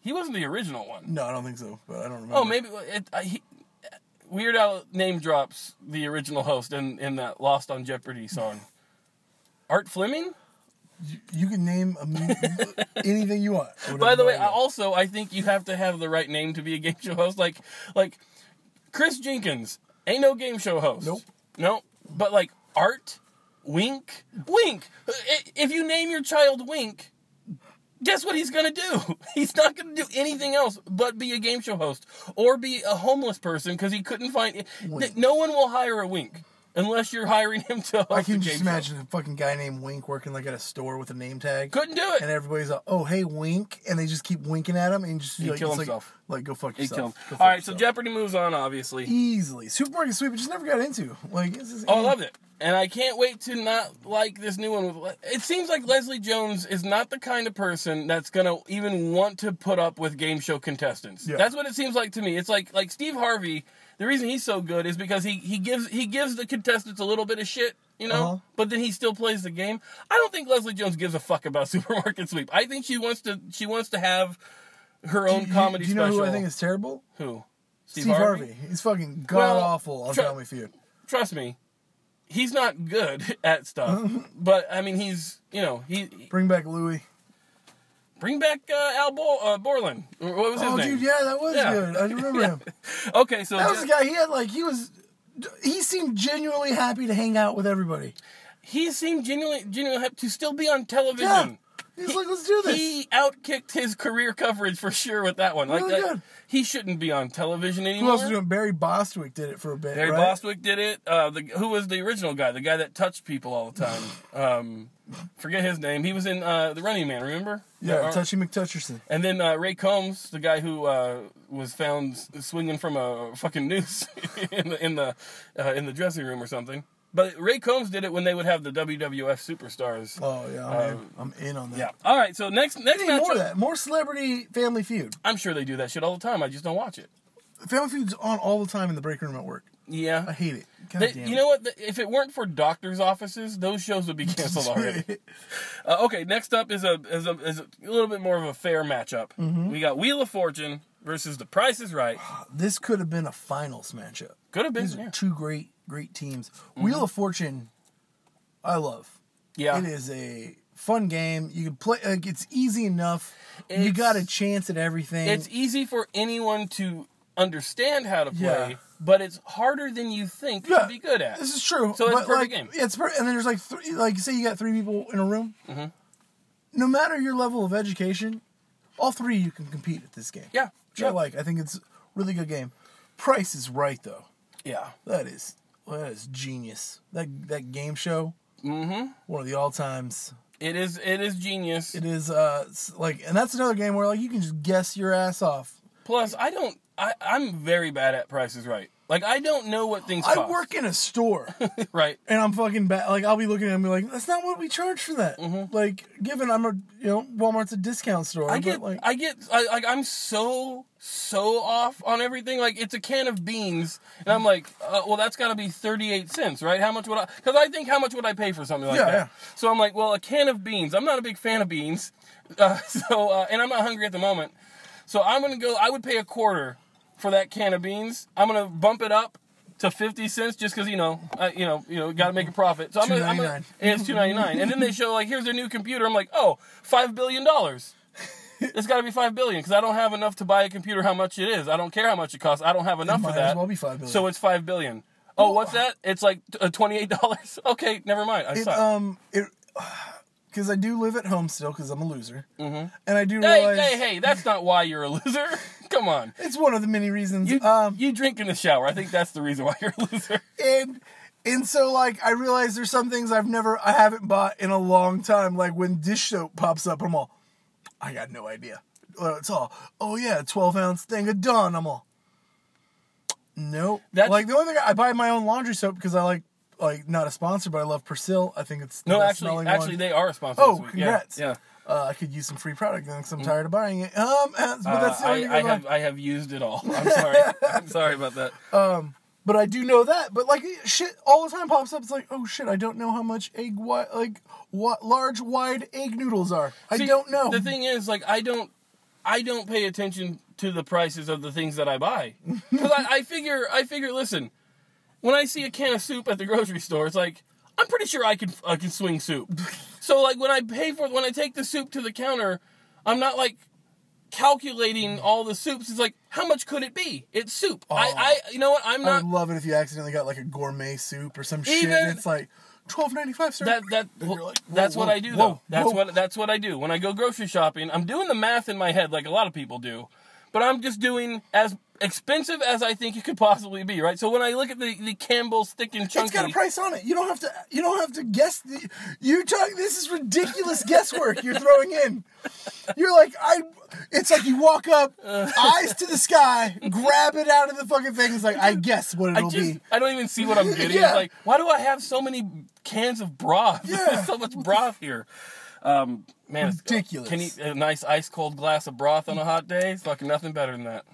He wasn't the original one. No, I don't think so. But I don't remember. Oh, maybe it, I, he, Weird Al name drops the original host in, in that Lost on Jeopardy song. Art Fleming? You can name a, anything you want. By the way. I also I think you have to have the right name to be a game show host. Like like Chris Jenkins ain't no game show host. Nope. Nope. But like Art Wink Wink. If you name your child Wink, guess what he's gonna do? He's not gonna do anything else but be a game show host or be a homeless person because he couldn't find. Wink. No one will hire a Wink unless you're hiring him to host I can game just show. imagine a fucking guy named Wink working like at a store with a name tag. Couldn't do it. And everybody's like, "Oh, hey, Wink," and they just keep winking at him, and just He'd like, kill it's like- himself. Like, go fuck He'd yourself. Go fuck All right, so yourself. Jeopardy moves on. Obviously. easily Supermarket Sweep. I just never got into. Like, this is Oh, I loved it. And I can't wait to not like this new one. With It seems like Leslie Jones is not the kind of person that's going to even want to put up with game show contestants. Yeah. That's what it seems like to me. It's like like Steve Harvey, the reason he's so good is because he, he gives he gives the contestants a little bit of shit, you know, Uh-huh. but then he still plays the game. I don't think Leslie Jones gives a fuck about Supermarket Sweep. I think she wants to she wants to have her own Do comedy Do you know special. who I think is terrible? who? Steve, Harvey. He's fucking god Well, awful on tr- Family Feud. trust me, he's not good at stuff. but I mean, he's you know he Bring back Louis. Bring back uh, Al Bo- uh, Borland. What was his Oh, name? dude, yeah, that was Yeah. good. I remember him. Okay, so That was the guy. He had like he was. He seemed genuinely happy to hang out with everybody. he seemed genuinely genuinely happy to still be on television. Yeah. He's like, let's do this. He outkicked his career coverage for sure with that one. Like Really that- good. he shouldn't be on television anymore. Who else was doing? Barry Bostwick did it for a bit. Barry right? Bostwick did it. Uh, the who was the original guy? The guy that touched people all the time. Um, forget his name. He was in uh, the Running Man. Remember? Yeah, Uh, Touchy McTutcherson. And then uh, Ray Combs, the guy who uh, was found swinging from a fucking noose in the in the uh, in the dressing room or something. But Ray Combs did it when they would have the WWF superstars. Oh yeah, I'm, in. I'm in on that. Yeah. All right. So next next need more of that. More celebrity Family Feud. I'm sure they do that shit all the time. I just don't watch it. Family Feud's on all the time in the break room at work. Yeah, I hate it. They- you know what? If it weren't for doctors' offices, those shows would be canceled already. Uh, okay, next up is a is a is a little bit more of a fair matchup. Mm-hmm. We got Wheel of Fortune versus The Price is Right. this could have been a finals matchup. Could have been. These are Yeah. two great, great teams. Mm-hmm. Wheel of Fortune, I love. yeah. It is a fun game. You can play. Like, it's easy enough. you got a chance at everything. It's easy for anyone to understand how to play, Yeah. but it's harder than you think Yeah, to be good at. This is true. So it's perfect like, game. It's per- and then there's like three, like say you got three people in a room. Mm-hmm. No matter your level of education, all three you can compete at this game. Yeah. which I like. I think it's a really good game. Price is right though. Yeah. That is that is genius. That that game show, Mm-hmm. one of the all times. It is it is genius. It is uh like, and that's another game where like you can just guess your ass off. Plus, I don't. I, I'm very bad at prices right. Like I don't know what things I cost. work in a store. right. and I'm fucking bad. Like I'll be looking at them like, that's not what we charge for that. Like, given I'm a you know Walmart's a discount store, Mm-hmm. I get, like I get, I, like, I'm so, so off on everything. Like, it's a can of beans, and I'm like, uh, well, that's got to be 38 cents, right? How much would I? Because I think, how much would I pay for something like Yeah, that? yeah. So I'm like, well, a can of beans. I'm not a big fan of beans, uh, so, uh, and I'm not hungry at the moment. So I'm gonna go. I would pay a quarter for that can of beans. I'm gonna bump it up to 50 cents just because you know, I, you know, you know, got to make a profit. So I'm gonna, I'm gonna and it's 2.99, and then they show like, here's their new computer. I'm like, oh, five billion dollars. It's got to be five billion because I don't have enough to buy a computer. How much it is? I don't care how much it costs. I don't have enough might for that. as well be 5 billion. So it's five billion. Oh, what's that? It's like uh, twenty-eight dollars. Okay, never mind. I it suck. um it because I do live at home still because I'm a loser, mm-hmm. and I do hey, hey, hey! That's not why you're a loser. Come on. it's one of the many reasons. You um you drink in the shower. I think that's the reason why you're a loser. and and so like I realize there's some things I've never I haven't bought in a long time. Like when dish soap pops up, I'm all I got no idea. Uh, It's all oh yeah, 12 ounce thing of Dawn. I'm all nope. That's- like the only thing I buy my own laundry soap because I like like not a sponsor, but I love Persil. I think it's the No, actually, smelling actually, one. they are a sponsor. Oh, this week. congrats! Yeah. yeah. Uh, I could use some free product then because I'm tired of buying it. Um, but that's the Uh, only I, I I have I have used it all. I'm sorry. I'm sorry about that. But I do know that. But like shit, all the time pops up. It's like, oh shit, I don't know how much egg wi- like what large wide egg noodles are. I See, don't know. The thing is, like, I don't, I don't pay attention to the prices of the things that I buy because I, I figure, I figure, listen, when I see a can of soup at the grocery store, it's like I'm pretty sure I can, I can swing soup. so like when I pay for, when I take the soup to the counter, I'm not like calculating all the soups. It's like how much could it be? It's soup. I, oh. I, you know what? I'm not. I would love it if you accidentally got like a gourmet soup or some shit. And it's like twelve ninety five, sir. That that like, whoa, that's what whoa, I do whoa, though. That's what that's what I do when I go grocery shopping. I'm doing the math in my head like a lot of people do, but I'm just doing as expensive as I think it could possibly be. Right. So when I look at the the Campbell's thick and chunky, It's got a price on it. You don't have to. You don't have to guess. The, you talk. This is ridiculous guesswork you're throwing in. You're like I. It's like you walk up, uh. eyes to the sky, grab it out of the fucking thing. It's like I guess what I it'll just be. I don't even see what I'm getting. Yeah. It's like why do I have so many cans of broth? Yeah. There's so much broth here. Um, man, it's Ridiculous. Can eat a nice ice cold glass of broth on a hot day. It's fucking nothing better than that.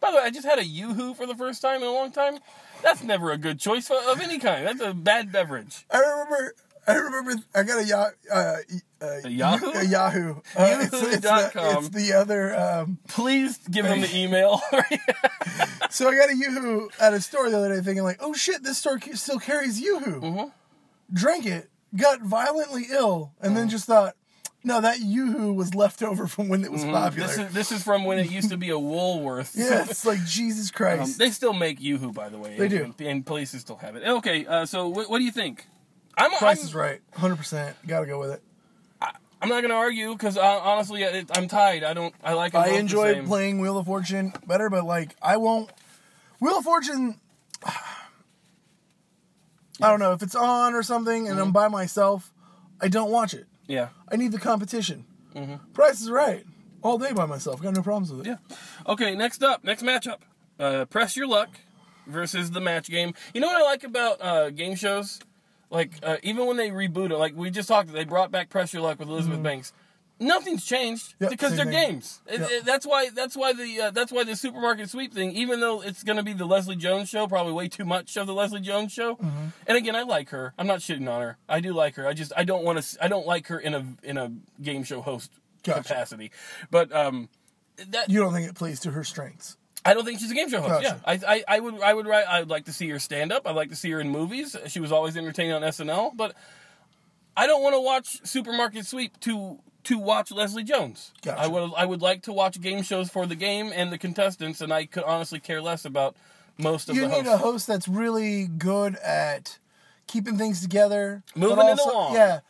By the way, I just had a yoo-hoo for the first time in a long time. That's never a good choice for, of any kind. That's a bad beverage. I remember. I remember. I got a, ya- uh, uh, A Yahoo? A Yahoo. Uh, it's, it's, the, it's the other. Um, Please give them the email. so I got a Yoo-Hoo at a store the other day, thinking like, "Oh shit, this store still carries Yoo-Hoo." Mm-hmm. Drank it, got violently ill, and Mm. then just thought, "No, that Yoo-Hoo was left over from when it was popular." Mm-hmm. this is this is from when it used to be a Woolworths. yeah, it's like Jesus Um, Christ. they still make YooHoo, by the way. They and, do. and places still have it. Okay, uh, so what, what do you think? I'm, Price I'm is right, hundred percent. Got to go with it. I'm not gonna argue because uh, honestly, it, I'm tied. I don't. I like. I enjoy playing Wheel of Fortune better, but like I won't. Wheel of Fortune. I don't know if it's on or something, and Mm-hmm. I'm by myself. I don't watch it. Yeah. I need the competition. Mm-hmm. Price is right. All day by myself. Got no problems with it. Yeah. Okay, next up, next matchup. Uh, Press Your Luck versus the match game. You know what I like about uh, game shows? Like, uh, even when they reboot it, like we just talked, they brought back Press Your Luck with Elizabeth Banks. Nothing's changed. Yep, because they're thing. games. It- Yep. it- that's why. That's why the. Uh, that's why the supermarket sweep thing. Even though it's going to be the Leslie Jones show, probably way too much of the Leslie Jones show. Mm-hmm. And again, I like her. I'm not shitting on her. I do like her. I just I don't want to. I don't like her in a in a game show host Gotcha. capacity. But um, that You don't think it plays to her strengths? I don't think she's a game show host. Gotcha. Yeah, I, I, I would, I would, write, I'd like to see her stand up. I'd like to see her in movies. She was always entertaining on SNL, but I don't want to watch Supermarket Sweep to to watch Leslie Jones. Gotcha. I would, I would like to watch game shows for the game and the contestants, and I could honestly care less about most of You the need hosts. a host that's really good at keeping things together, Moving it along. Yeah,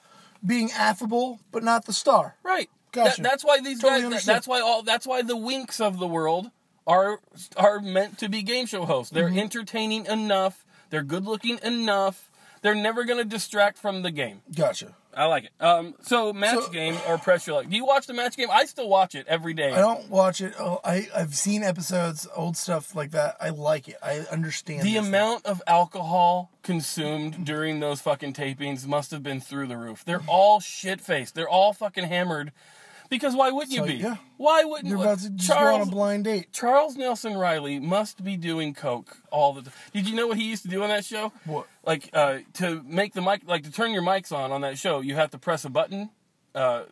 being affable, but not the star. Right. Gotcha. That- that's why these Totally guys. understood. That's why all. That's why the winks of the world are are meant to be game show hosts. They're Mm-hmm. entertaining enough. They're good looking enough. They're never going to distract from the game. Gotcha. I like it. Um, so match So- game or pressure luck. Do you watch the match game? I still watch it every day. I don't watch it. Oh, I I've seen episodes, old stuff like that. I like it. I understand the amount of alcohol consumed during those fucking tapings must have been through the roof. They're all shit faced. They're all fucking hammered. Because why wouldn't you be? yeah. Why wouldn't You're you? about to just go on a blind date. Charles Nelson Reilly must be doing coke all the time. Did you know what he used to do on that show? What? Like uh, to make the mic, like to turn your mics on on that show, you have to press a button uh,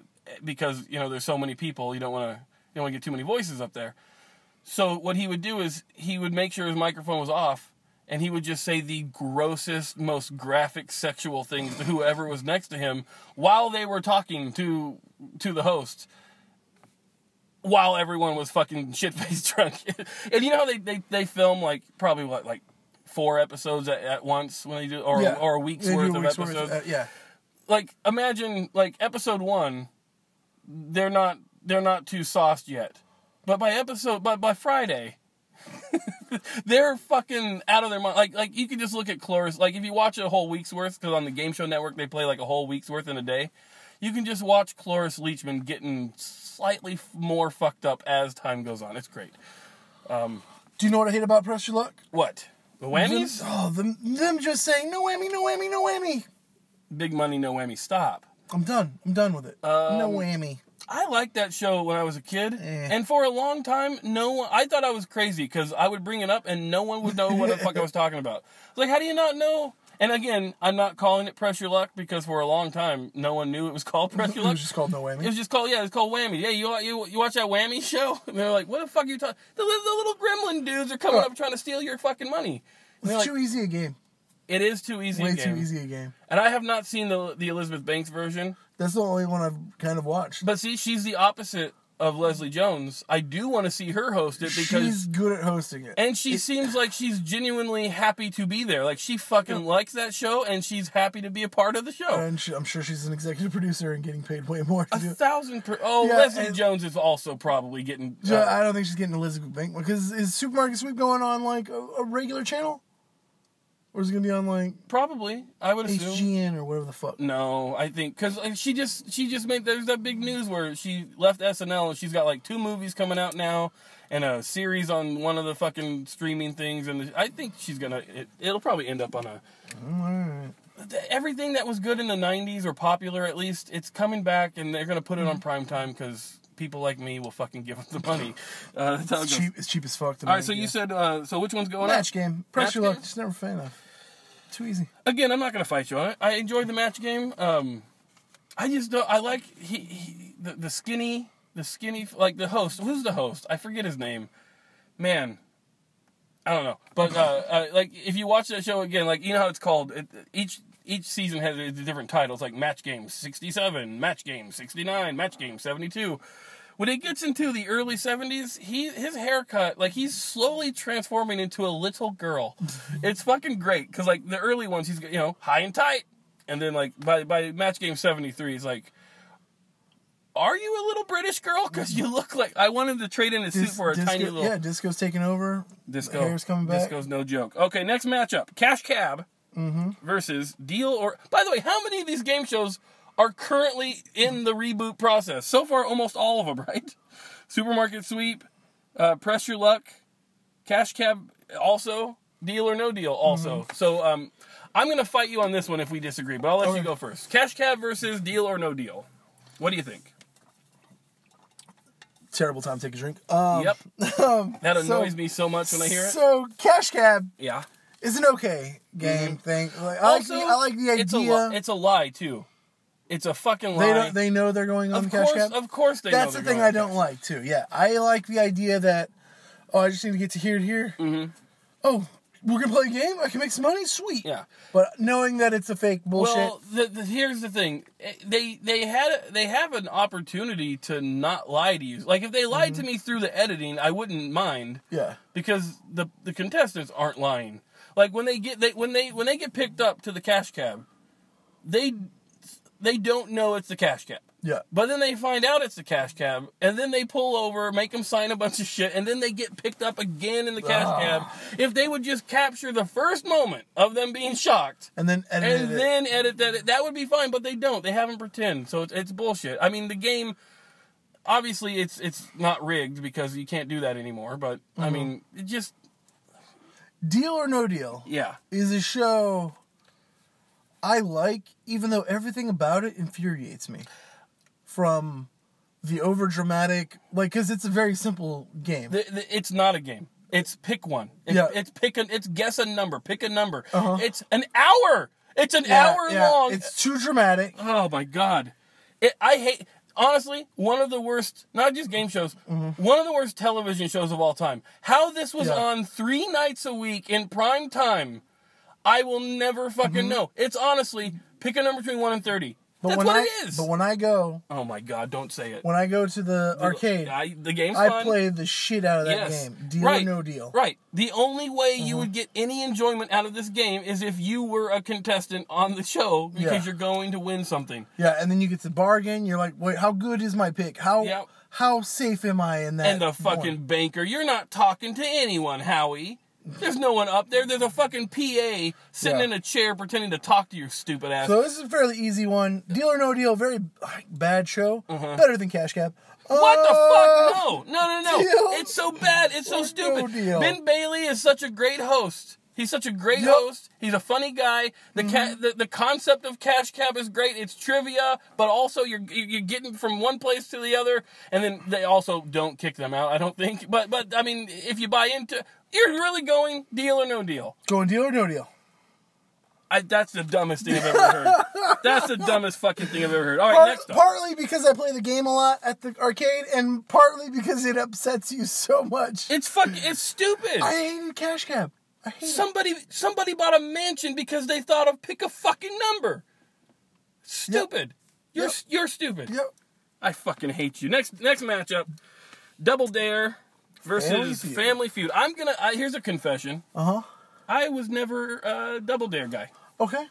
because you know there's so many people. You don't want to you don't want to get too many voices up there. So what he would do is he would make sure his microphone was off, and he would just say the grossest, most graphic sexual things to whoever was next to him while they were talking to to the host while everyone was fucking shit faced drunk. and you know how they, they, they film like probably what like four episodes at, at once when they do or Yeah. or a week's They worth of week's worth, episodes. uh, yeah. like imagine like episode one, they're not they're not too sauced yet, but by episode but by Friday. they're fucking out of their mind. Like, like you can just look at Cloris. Like, if you watch a whole week's worth, because on the Game Show Network they play like a whole week's worth in a day, you can just watch Cloris Leachman getting slightly f- more fucked up as time goes on. It's great. Do you know what I hate about Press Your Luck? What the whammies? Them, oh, them, them just saying no whammy, no whammy, no whammy. Big money, no whammy. Stop. I'm done. I'm done with it. Um, no whammy. I liked that show when I was a kid, Eh. and for a long time, no one. I thought I was crazy because I would bring it up and no one would know what the fuck I was talking about. Like, how do you not know? And again, I'm not calling it pressure luck because for a long time, no one knew it was called pressure luck. It was just called no whammy. It was just called yeah, it's called whammy. Yeah, you you you watch that whammy show? And they're like, what the fuck are you talking? The, the little gremlin dudes are coming Huh. up trying to steal your fucking money. It's like, too easy a game. it is too easy. Way a game. too easy a game. And I have not seen the the Elizabeth Banks version. That's the only one I've kind of watched. But see, she's the opposite of Leslie Jones. I do want to see her host it because she's good at hosting it. and she seems like she's genuinely happy to be there. Like she fucking likes that show and she's happy to be a part of the show. and she, I'm sure she's an executive producer and getting paid way more to a do thousand per oh Yeah, Leslie and- Jones is also probably getting uh, I don't think she's getting Elizabeth Bank because is Supermarket Sweep going on like a, a regular channel, or is it gonna be on like probably I would assume. HGN or whatever the fuck? No, I think because she just she just made there's that big news where she left SNL and she's got like two movies coming out now and a series on one of the fucking streaming things and I think she's gonna it, it'll probably end up on a Alright. everything that was good in the 90s or popular at least it's coming back and they're going to put it on prime time because people like me will fucking give them the money uh, that's how it It's goes. cheap. It's cheap as fuck. To all right make, so you said uh, so which one's going match up game. Press Match your luck. game? Just never fan of. Too easy. again i'm not going to fight you on it i enjoyed the match game um, i just don't i like he, he the, the skinny the skinny like the host who's the host i forget his name man I don't know, but uh, uh, like if you watch that show again, like you know how it's called. It, each each season has different titles, like Match Game sixty seven, Match Game sixty nine, Match Game seventy two. When it gets into the early seventies, he his haircut, like he's slowly transforming into a little girl. it's fucking great because like the early ones, he's you know high and tight, and then like by by Match Game seventy three, he's like are you a little British girl? Because you look like I wanted to trade in a suit for a disco, tiny little Yeah, disco's taking over. disco. Hair's coming back. Disco's no joke. Okay, next matchup: Cash Cab Mm-hmm. versus Deal or. By the way, how many of these game shows are currently in the reboot process? So far, almost all of them, right? Supermarket Sweep, uh, Press Your Luck, Cash Cab, also Deal or No Deal, also. Mm-hmm. So um, I'm gonna fight you on this one if we disagree, but I'll let you go first. Cash Cab versus Deal or No Deal. What do you think? Terrible time to take a drink. Um, yep, um, that so- annoys me so much when I hear it. So Cash Cab Yeah. is an okay game thing. Like, I, like also, the, I like the It's a, idea. li- it's a lie too. It's a fucking lie. they don't. They know they're going on of Cash course, Cab. of course, they That's the thing I don't cash. like too. Yeah, I like the idea that oh, I just need to get to here to here. Mhm. Oh, we're gonna play a game. I can make some money. Sweet. Yeah. But knowing that it's a fake bullshit. Well, the, the, here's the thing: Eh, they they had they have an opportunity to not lie to you. Like if they lied Mm-hmm. to me through the editing, I wouldn't mind yeah. because the the contestants aren't lying. Like when they get they when they when they get picked up to the cash cab, they they don't know it's the cash cab. Yeah. But then they find out it's the cash cab, and then they pull over, make them sign a bunch of shit, and then they get picked up again in the cash Ah. cab. If they would just capture the first moment of them being shocked, And then edit and it. then edit that, that would be fine. But they don't. They haven't pretend, so it's, it's bullshit. I mean, the game. Obviously, it's it's not rigged because you can't do that anymore. But I Mm-hmm. mean, it just Deal or No Deal yeah. is a show I like, even though everything about it infuriates me. From the over dramatic, like, because it's a very simple game. The, the, it's not a game. It's pick one. It's, Yeah. it's pick a. It's guess a number. Pick a number. Uh-huh. It's an hour. It's an Yeah, hour yeah, long. It's too dramatic. Oh my god. It, I hate honestly one of the worst not just game shows Mm-hmm. one of the worst television shows of all time how this was Mm-hmm. On three nights a week in prime time i will never fucking know it's honestly pick a number between 1 and 30 But that's when what I, it is But when I go, oh my god don't say it when I go to the arcade, I, I, the game's fun play the shit out of that Yes. game. Deal right. or no deal. Right. The only way you Uh-huh. would get any enjoyment out of this game is if you were a contestant on the show because Yeah. you're going to win something. Yeah, and then you get to bargain. You're like, wait, how good is my pick? How Yep. how safe am I in that? and the fucking one? banker. You're not talking to anyone, Howie. There's no one up there. There's a fucking PA sitting Yeah. in a chair pretending to talk to your stupid ass. So this is a fairly easy one. Deal or no deal. Very bad show. Better than Cash Cab. Uh-huh. what Uh, the fuck? No, no, no, no. Deal It's so bad. It's so stupid. no deal? Ben Bailey is such a great host. He's such a great Yep. Mm-hmm. host. He's a funny guy. The, ca- the the concept of Cash Cab is great. It's trivia, but also you're you're getting from one place to the other, and then they also don't kick them out. I don't think. But but I mean, if you buy into, you're really going deal or no deal. Going deal or no deal. I, that's the dumbest thing I've ever heard. that's the dumbest fucking thing I've ever heard. All right, Part- next up. partly because I play the game a lot at the arcade, and partly because it upsets you so much. It's fuck. It's stupid. I hated Cash Cab. I hate it. Somebody somebody bought a mansion because they thought of pick a fucking number. Stupid. You're Yep. you're stupid. Yep. I fucking hate you. Next next matchup, Double Dare versus Family Feud. I'm gonna. I, here's a confession. Uh huh. I was never a Double Dare guy. Okay.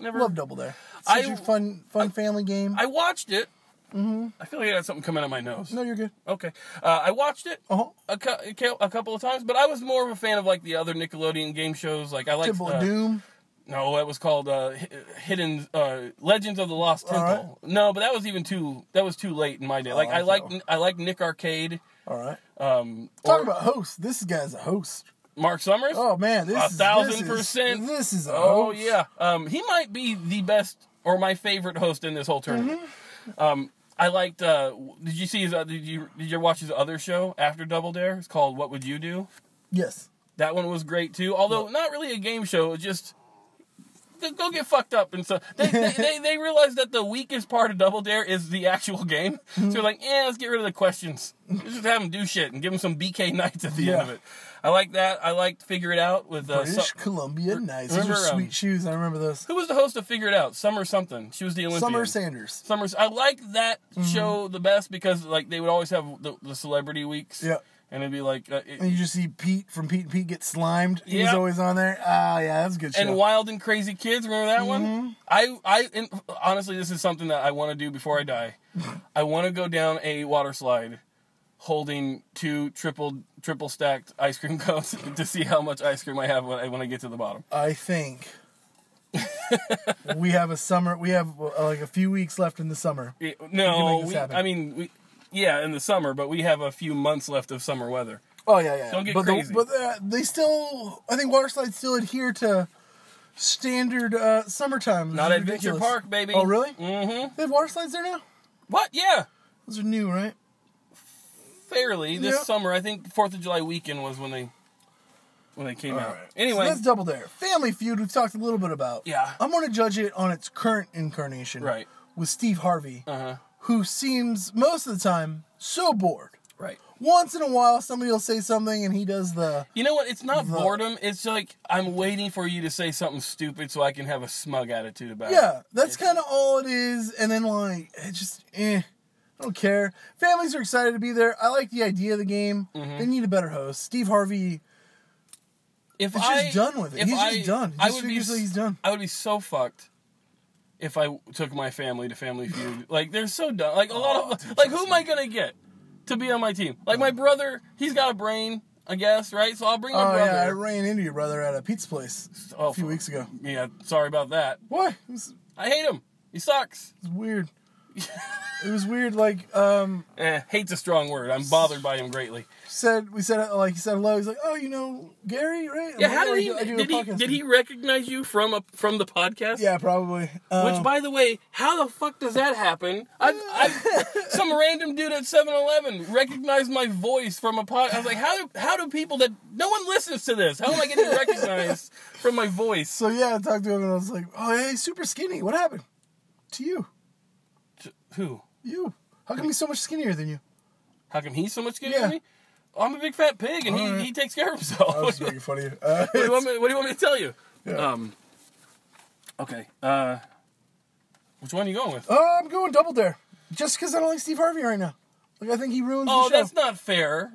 Never. Love Double Dare. I- Such a fun, fun family game. I watched it. Mm-hmm. I feel like I got something coming out of my nose. no, you're good. Okay. Uh, I watched it. Uh huh. a, cou- a cou- a couple of times, but I was more of a fan of like the other Nickelodeon game shows. Like I like Temple of Doom. no, that was called uh, Hi- Hidden uh, Legends of the Lost All Temple. No, but that was even too that was too late in my day. Like I okay. like I like Nick Arcade, All right. um, Talk or about host. This guy's a host. Mark Summers. Oh man, this A is thousand this is- percent. This is a Oh host. yeah, um, he might be the best or my favorite host in this whole tournament. Mm-hmm. Um, I liked. Uh, did you see his? Uh, did you did you watch his other show after Double Dare? It's called What Would You Do? Yes. That one was great too. Although not really a game show, it just go- go get fucked up and so they they, they they realized that the weakest part of Double Dare is the actual game. So they're like, yeah, let's get rid of the questions. Let's just have them do shit and give them some BK Knights at the end of it. I like that. I liked Figure It Out with uh, British Su- Columbia Nights. Those are remember, um, sweet shoes. I remember those. who was the host of Figure It Out? Summer something. She was the Olympian. Summer Sanders. Summers. I like that Mm-hmm. show the best because like they would always have the, the celebrity weeks. Yeah. And it'd be like, uh, it- And you just see Pete from Pete and Pete get slimed. He's Yep. always on there. Ah, yeah, that's good show. and Wild and Crazy Kids. Remember that Mm-hmm. one? I, I, honestly, this is something that I want to do before I die. I want to go down a water slide, holding two triple, triple stacked ice cream cones to see how much ice cream I have when I, when I get to the bottom. I think we have a summer. We have uh, like a few weeks left in the summer. It- no, we. I mean, we, yeah, in the summer, but we have a few months left of summer weather. Oh yeah, yeah. Don't get but crazy. The, but uh, they still, I think water slides still adhere to standard uh, summertime. Not Adventure. Park, baby. Oh really? Mm-hmm. They have water slides there now. What? Yeah, Those are new, right? fairly. This Yeah. summer, I think Fourth of July weekend was when they when they came out. So Anyway, that's Double Dare. Family Feud. We've talked a little bit about. Yeah. I'm going to judge it on its current incarnation. Right. With Steve Harvey, uh huh. Who seems most of the time so bored. Right. Once in a while, somebody will say something, and he does the. You know what? It's not The- boredom. It's like I'm waiting for you to say something stupid so I can have a smug attitude about it. Yeah, that's kind of all it is. And then like it just eh, I don't care. Families are excited to be there. I like the idea of the game. Mm-hmm. They need a better host. Steve Harvey If is I just done with it. He's I, just done. He I would be. he's done. I would be so fucked if I took my family to Family Feud. Like they're so dumb. Like a lot Oh, of dude, like who am I gonna get to be on my team? Like my brother, he's got a brain, I guess, right? So I'll bring my Oh brother. yeah, I ran into your brother at a pizza place Oh, a few weeks ago. Yeah, sorry about that. What? Was, I hate him. He sucks. It's weird. It was weird. Like um, Eh, hate's a strong word. I'm bothered by him greatly. said we said like he said hello. He's like, oh, you know Gary, right? I'm Yeah, like, how "Oh, did he? do- I do a Did he? Did he recognize you from a from the podcast? Yeah, probably. Um, Which, by the way, how the fuck does that happen? I, I, some random dude at 7-Eleven recognized my voice from a pod. I was like, how do how do people that no one listens to this? How am I getting recognized from my voice? So yeah, I talked to him and I was like, "Oh, hey, super skinny. What happened to you? Who? You? How come he's so much skinnier than you?" How come he's so much skinnier Yeah. than me? I'm a big fat pig, and he, Alright. he takes care of himself. I was what, making fun of you. Uh, do you want me, what do you want me to tell you? Yeah. Um. Okay. Uh. Which one are you going with? oh, I'm going double dare, just because I don't like Steve Harvey right now. Like I think he ruins Oh, the show. that's not fair.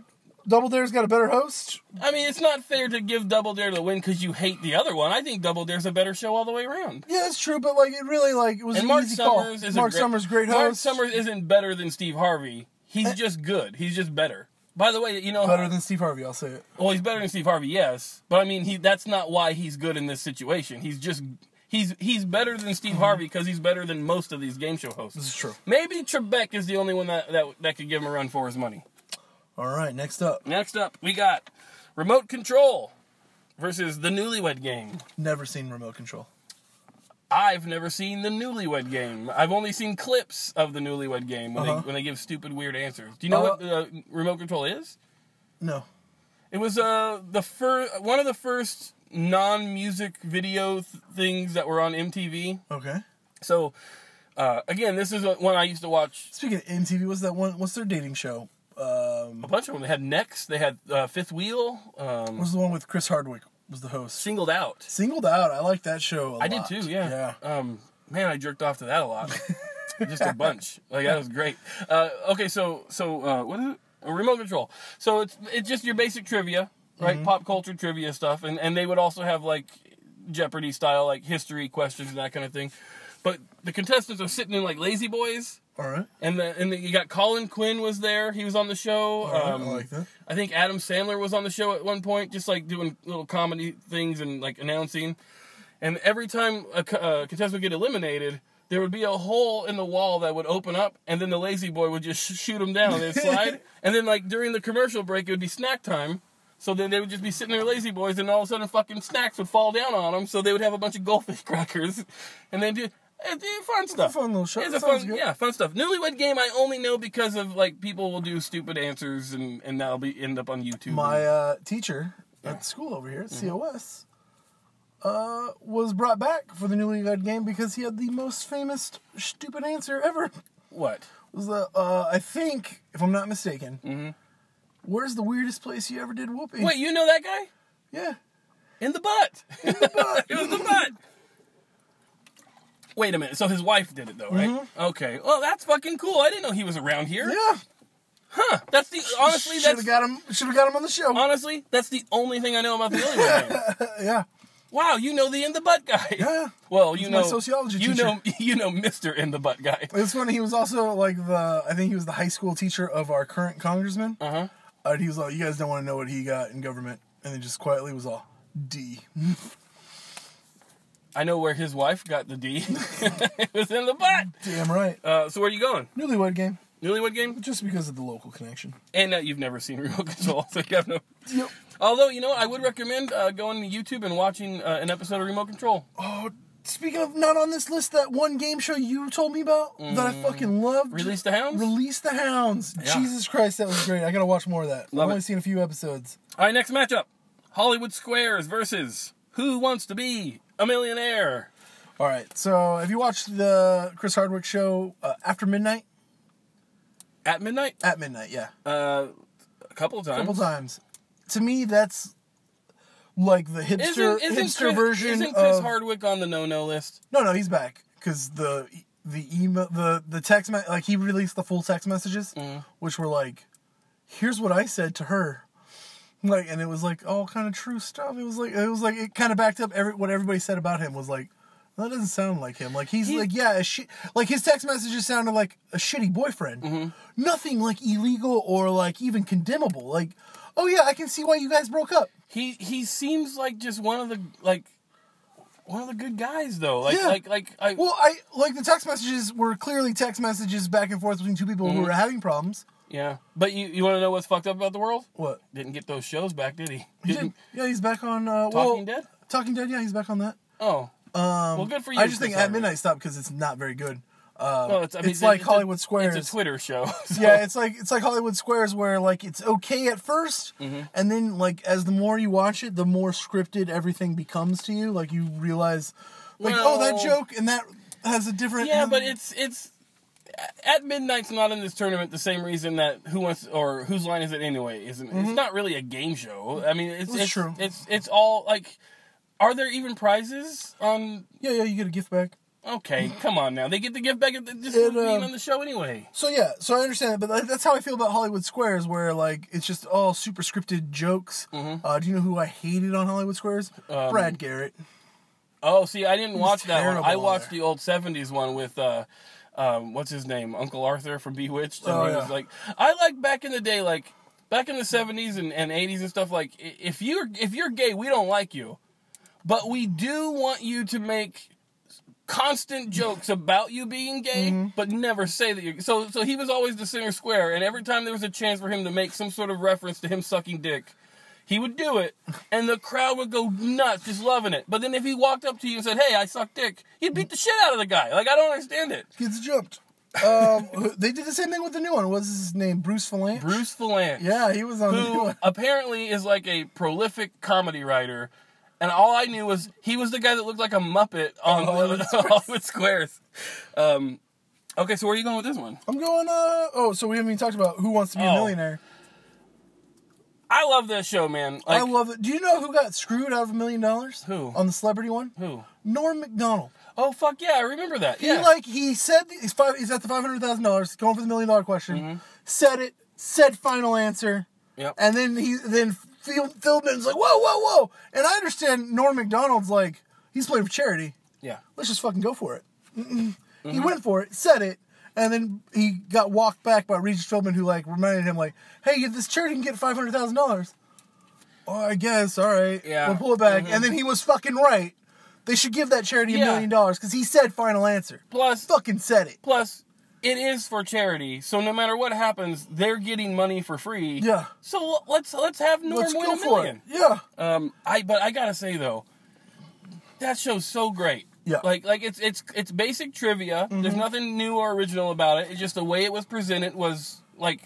Double Dare's got a better host. I mean, it's not fair to give Double Dare the win because you hate the other one. I think Double Dare's a better show all the way around. Yeah, that's true, but like it really like it was And an Mark easy Summers call. is Mark a great, Summers, great Mark. Summers isn't better than Steve Harvey. He's eh. just good. He's just better. By the way, you know, better than Steve Harvey. I'll say it. well, he's better than Steve Harvey, yes. But I mean, he that's not why he's good in this situation. He's just he's he's better than Steve mm-hmm. Harvey because he's better than most of these game show hosts. This is true. Maybe Trebek is the only one that, that that could give him a run for his money. All right, next up, Next up, we got Remote Control versus the Newlywed Game. never seen remote control. I've never seen the Newlywed Game. I've only seen clips of the Newlywed Game when Uh-huh. they when they give stupid weird answers. Do you know Uh, what uh, Remote Control is? No. It was uh the first one of the first non-music video th- things that were on MTV. Okay. So uh, again, this is one I used to watch Speaking of MTV, what's that one? What's their dating show? Um, a bunch of them. They had Next, they had uh, Fifth Wheel, um, was the one with Chris Hardwick was the host. Singled Out. Singled out. I like that show. I I did too. Yeah. Yeah. Um, man, I jerked off to that a lot. Just a bunch. Like that was great. Uh, okay, so so uh, what is it? A remote control. So it's it's just your basic trivia, right? Mm-hmm. Pop culture trivia stuff, and and they would also have like Jeopardy style like history questions and that kind of thing. But the contestants are sitting in like lazy boys. All right. And the, and the, you got Colin Quinn was there. He was on the show. Right, Um, I like that. I think Adam Sandler was on the show at one point, just like doing little comedy things and like announcing. And every time a, a contestant would get eliminated, there would be a hole in the wall that would open up, and then the lazy boy would just sh- shoot him down. They'd slide, and then like during the commercial break, it would be snack time. So then they would just be sitting there, lazy boys, and all of a sudden, fucking snacks would fall down on them. So they would have a bunch of goldfish crackers, and then do. It's fun stuff. fun little show. It's a fun, good. yeah, fun stuff. Newlywed Game, I only know because of like people will do stupid answers, and and that'll be end up on YouTube. My uh, teacher at school over here at Mm-hmm. COS uh, was brought back for the Newlywed Game because he had the most famous stupid answer ever. what? It was the uh, I think, if I'm not mistaken, mm-hmm. where's the weirdest place you ever did whoopee? Wait, you know that guy? yeah, In the butt. In the butt. it was the butt. Wait a minute. So his wife did it though, right? Mm-hmm. Okay. Well, that's fucking cool. I didn't know he was around here. yeah. Huh? That's the honestly Should have that's got him. Should have got him on the show. honestly that's the only thing I know about the Game. yeah. Wow, you know the in the butt guy. Yeah. Well, you know sociology You teacher. know you know Mister in the butt guy. It's funny. He was also like the. I think he was the high school teacher of our current congressman. Uh huh. Uh, he was like, "You guys don't want to know what he got in government," and then just quietly was all D. I know where his wife got the D. it was in the butt. Damn right. Uh, so where are you going? Newlywed game, Newlywed Game? just because of the local connection. And uh, you've never seen Remote Control, so you have no. Yep. Although you know, I would recommend uh, going to YouTube and watching uh, an episode of Remote Control. Oh, speaking of not on this list, that one game show you told me about that I fucking loved. Release the Hounds. Release the Hounds. Yeah. Jesus Christ, that was great. I gotta watch more of that. Love I've only it. seen a few episodes. All right, next matchup: Hollywood Squares versus Who Wants to Be a Millionaire. All right, so have you watched the Chris Hardwick show uh, After Midnight? At midnight, At midnight, yeah. uh, a couple of A times. couple times. To me, that's like the hipster Isn't, isn't, hipster Chris, version isn't Chris of. Hardwick on the no-no list? No, no, he's back because the the email the the text me- like he released the full text messages, Mm. which were like, "Here's what I said to her," like, and it was like all kind of true stuff. It was like it was like it kind of backed up every what everybody said about him was like. That doesn't sound like him. Like he's He- like yeah, a shi- like his text messages sounded like a shitty boyfriend. Mm-hmm. Nothing like illegal or like even condemnable. Like, oh yeah, I can see why you guys broke up. He he seems like just one of the like one of the good guys though. Like Yeah. like like I Well, I like the text messages were clearly text messages back and forth between two people Mm-hmm. who were having problems. Yeah. But you you want to know what's fucked up about the world? What? Didn't get those shows back, did he? He Didn't. did. Yeah, he's back on uh, Talking well, Dead? Talking Dead. Yeah, he's back on that. Oh. Um, Well, good for you, I just think at midnight stopped because it's not very good. Uh, Well, it's, I mean, it's like a- Hollywood Squares. It's a Twitter show. so- yeah, it's like it's like Hollywood Squares where like it's okay at 1st Mm-hmm. and then like as the more you watch it, the more scripted everything becomes to you. Like you realize, like oh that joke and that has a different. Yeah, but it's it's at midnight's not in this tournament the same reason that who wants or whose line is it anyway isn't it's not really a game show. I mean it's Mm-hmm. It's, true. it's it's all like are there even prizes on yeah, yeah. You get a gift back. Okay, come on now. They get the gift back at the- just It, being um, on the show anyway. So yeah, so I understand, that, but like, that's how I feel about Hollywood Squares, where like it's just all super scripted jokes. Uh, do you know who I hated on Hollywood Squares? Mm-hmm. Um, Brad Garrett. Oh, see, I didn't watch that one. I watched there. the old '70s one with uh, um, what's his name, Uncle Arthur from Bewitched. And Oh, he yeah. was like, I like back in the day, like back in the '70s and, and '80s and stuff. Like, if you're if you're gay, we don't like you, but we do want you to make constant jokes about you being gay, Mm-hmm. but never say that you're. So, so he was always the center square, and every time there was a chance for him to make some sort of reference to him sucking dick, he would do it, and the crowd would go nuts, just loving it. But then if he walked up to you and said, "Hey, I suck dick," you'd beat the shit out of the guy. Like I don't understand it. Gets jumped. Um, they did the same thing with the new one. What was his name? Bruce Vilanch. Bruce Vilanch, Yeah, he was on the new who one. apparently is like a prolific comedy writer. And all I knew was he was the guy that looked like a Muppet on Hollywood Hollywood, Squares. Um, okay, so where are you going with this one? I'm going. Uh, oh, so we haven't even talked about Who Wants to Be a Oh. Millionaire. I love this show, man. Like I love it. Do you know who got screwed out of a million dollars? Who? on the celebrity one? who? Norm Macdonald. Oh fuck yeah, I remember that. He Yeah, like he said he's five. He's at the five hundred thousand dollars. Going for the million dollar question. Mm-hmm. Said it. Said final answer. Yep. And then he then Phil, Philbin's like whoa whoa whoa. And I understand Norm Macdonald's like he's playing for charity. yeah. Let's just fucking go for it. Mm-mm. He Mm-hmm. went for it. Said it. And then he got walked back by Regis Philbin, who like reminded him like, "Hey, this charity can get five hundred thousand dollars." Oh, I guess. All right. Yeah. We'll pull it back. Mhm. And then he was fucking right. They should give that charity a Yeah. million dollars because he said final answer. Plus, Fucking said it. plus, it is for charity, so no matter what happens, they're getting money for free. Yeah. So let's let's have Norm Let's win a million. Yeah. Um, I but I gotta say though, that show's so great. Yeah. Mm-hmm. Like like it's it's it's basic trivia. There's nothing new or original about it. It's just the way it was presented was like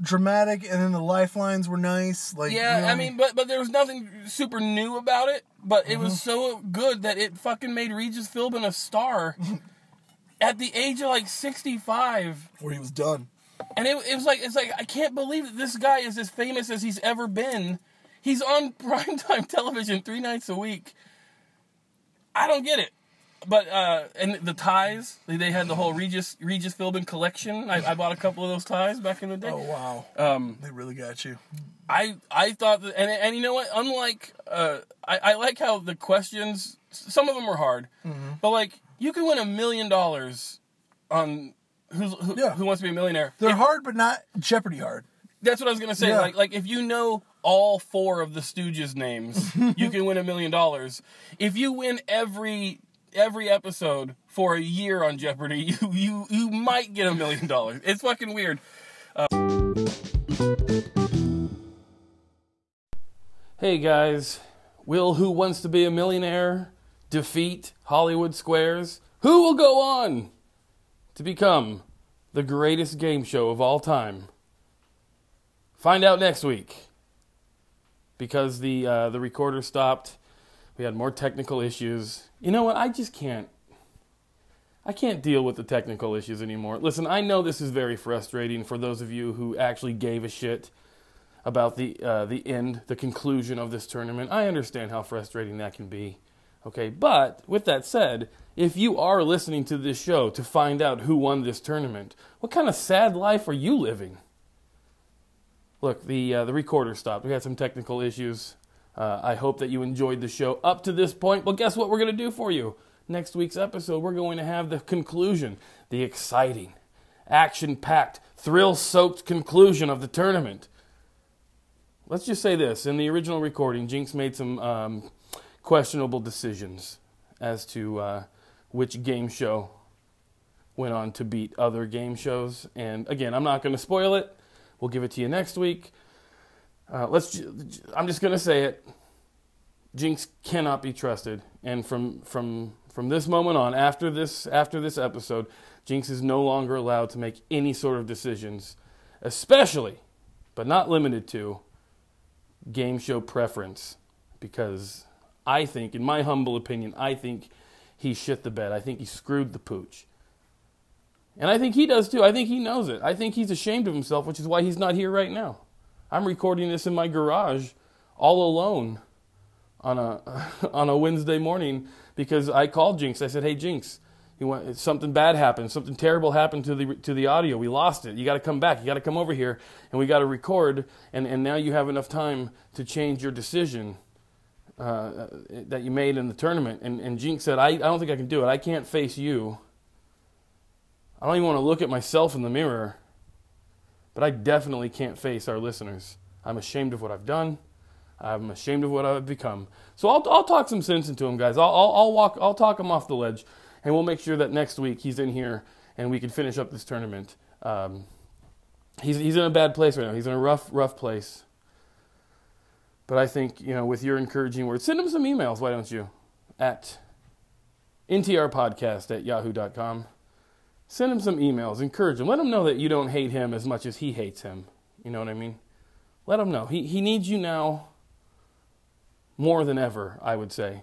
Dramatic, and then the lifelines were nice. Like yeah. you know, I mean, but but there was nothing super new about it. But it was Mm-hmm. so good that it fucking made Regis Philbin a star. At the age of like 65, where he was done. And it, it was like it's like I can't believe that this guy is as famous as he's ever been. He's on primetime television three nights a week. I don't get it. But uh, and the ties they, they had the whole Regis Regis Philbin collection. I, I bought a couple of those ties back in the day. Oh wow. Um, They really got you. I I thought that, and and you know what? Unlike, uh, I I like how the questions. Some of them were hard, Mm-hmm. but like you can win a million dollars on who's who, Yeah. who wants to be a millionaire. They're If- hard, but not Jeopardy hard. That's what I was gonna say. Yeah. Like like if you know all four of the Stooges names, you can win a million dollars. If you win every every episode for a year on Jeopardy, you you you might get a million dollars. It's fucking weird. Hey guys, will Who Wants to Be a Millionaire defeat Hollywood Squares? Who will go on to become the greatest game show of all time? Find out next week. Because the uh, the recorder stopped, we had more technical issues. You know what? I just can't. I can't deal with the technical issues anymore. Listen, I know this is very frustrating for those of you who actually gave a shit about the uh, the end, the conclusion of this tournament. I understand how frustrating that can be. Okay, but with that said, if you are listening to this show to find out who won this tournament, what kind of sad life are you living? Look, the uh, the recorder stopped. We had some technical issues. Uh, I hope that you enjoyed the show up to this point. Well, guess what we're going to do for you? Next week's episode, we're going to have the conclusion, the exciting, action packed, thrill soaked conclusion of the tournament. Let's just say this in the original recording, Jenks made some um, questionable decisions as to uh, which game show went on to beat other game shows. And again, I'm not going to spoil it. We'll give it to you next week. Uh, let's. I'm just to say it. Jenks cannot be trusted, and from from from this moment on, after this after this episode, Jenks is no longer allowed to make any sort of decisions, especially, but not limited to, game show preference, because I think, in my humble opinion, I think he shit the bed. I think he screwed the pooch. And I think he does too. I think he knows it. I think he's ashamed of himself, which is why he's not here right now. I'm recording this in my garage all alone on a on a Wednesday morning because I called Jenks. I said, "Hey Jenks, you want something bad happened, something terrible happened to the to the audio. We lost it. You got to come back. You got to come over here and we got to record and and now you have enough time to change your decision." Uh, that you made in the tournament, and, and Jenks said, I, I don't think I can do it. I can't face you. I don't even want to look at myself in the mirror, but I definitely can't face our listeners. I'm ashamed of what I've done. I'm ashamed of what I've become. So I'll, I'll talk some sense into him, guys. I'll, I'll, I'll walk. I'll talk him off the ledge, and we'll make sure that next week he's in here and we can finish up this tournament. Um, he's he's in a bad place right now. He's in a rough rough place. But I think you know, with your encouraging words, send him some emails. Why don't you? At ntrpodcast at yahoo.com send him some emails, encourage him, let him know that you don't hate him as much as he hates him. You know what I mean? Let him know. He, he needs you now more than ever, I would say.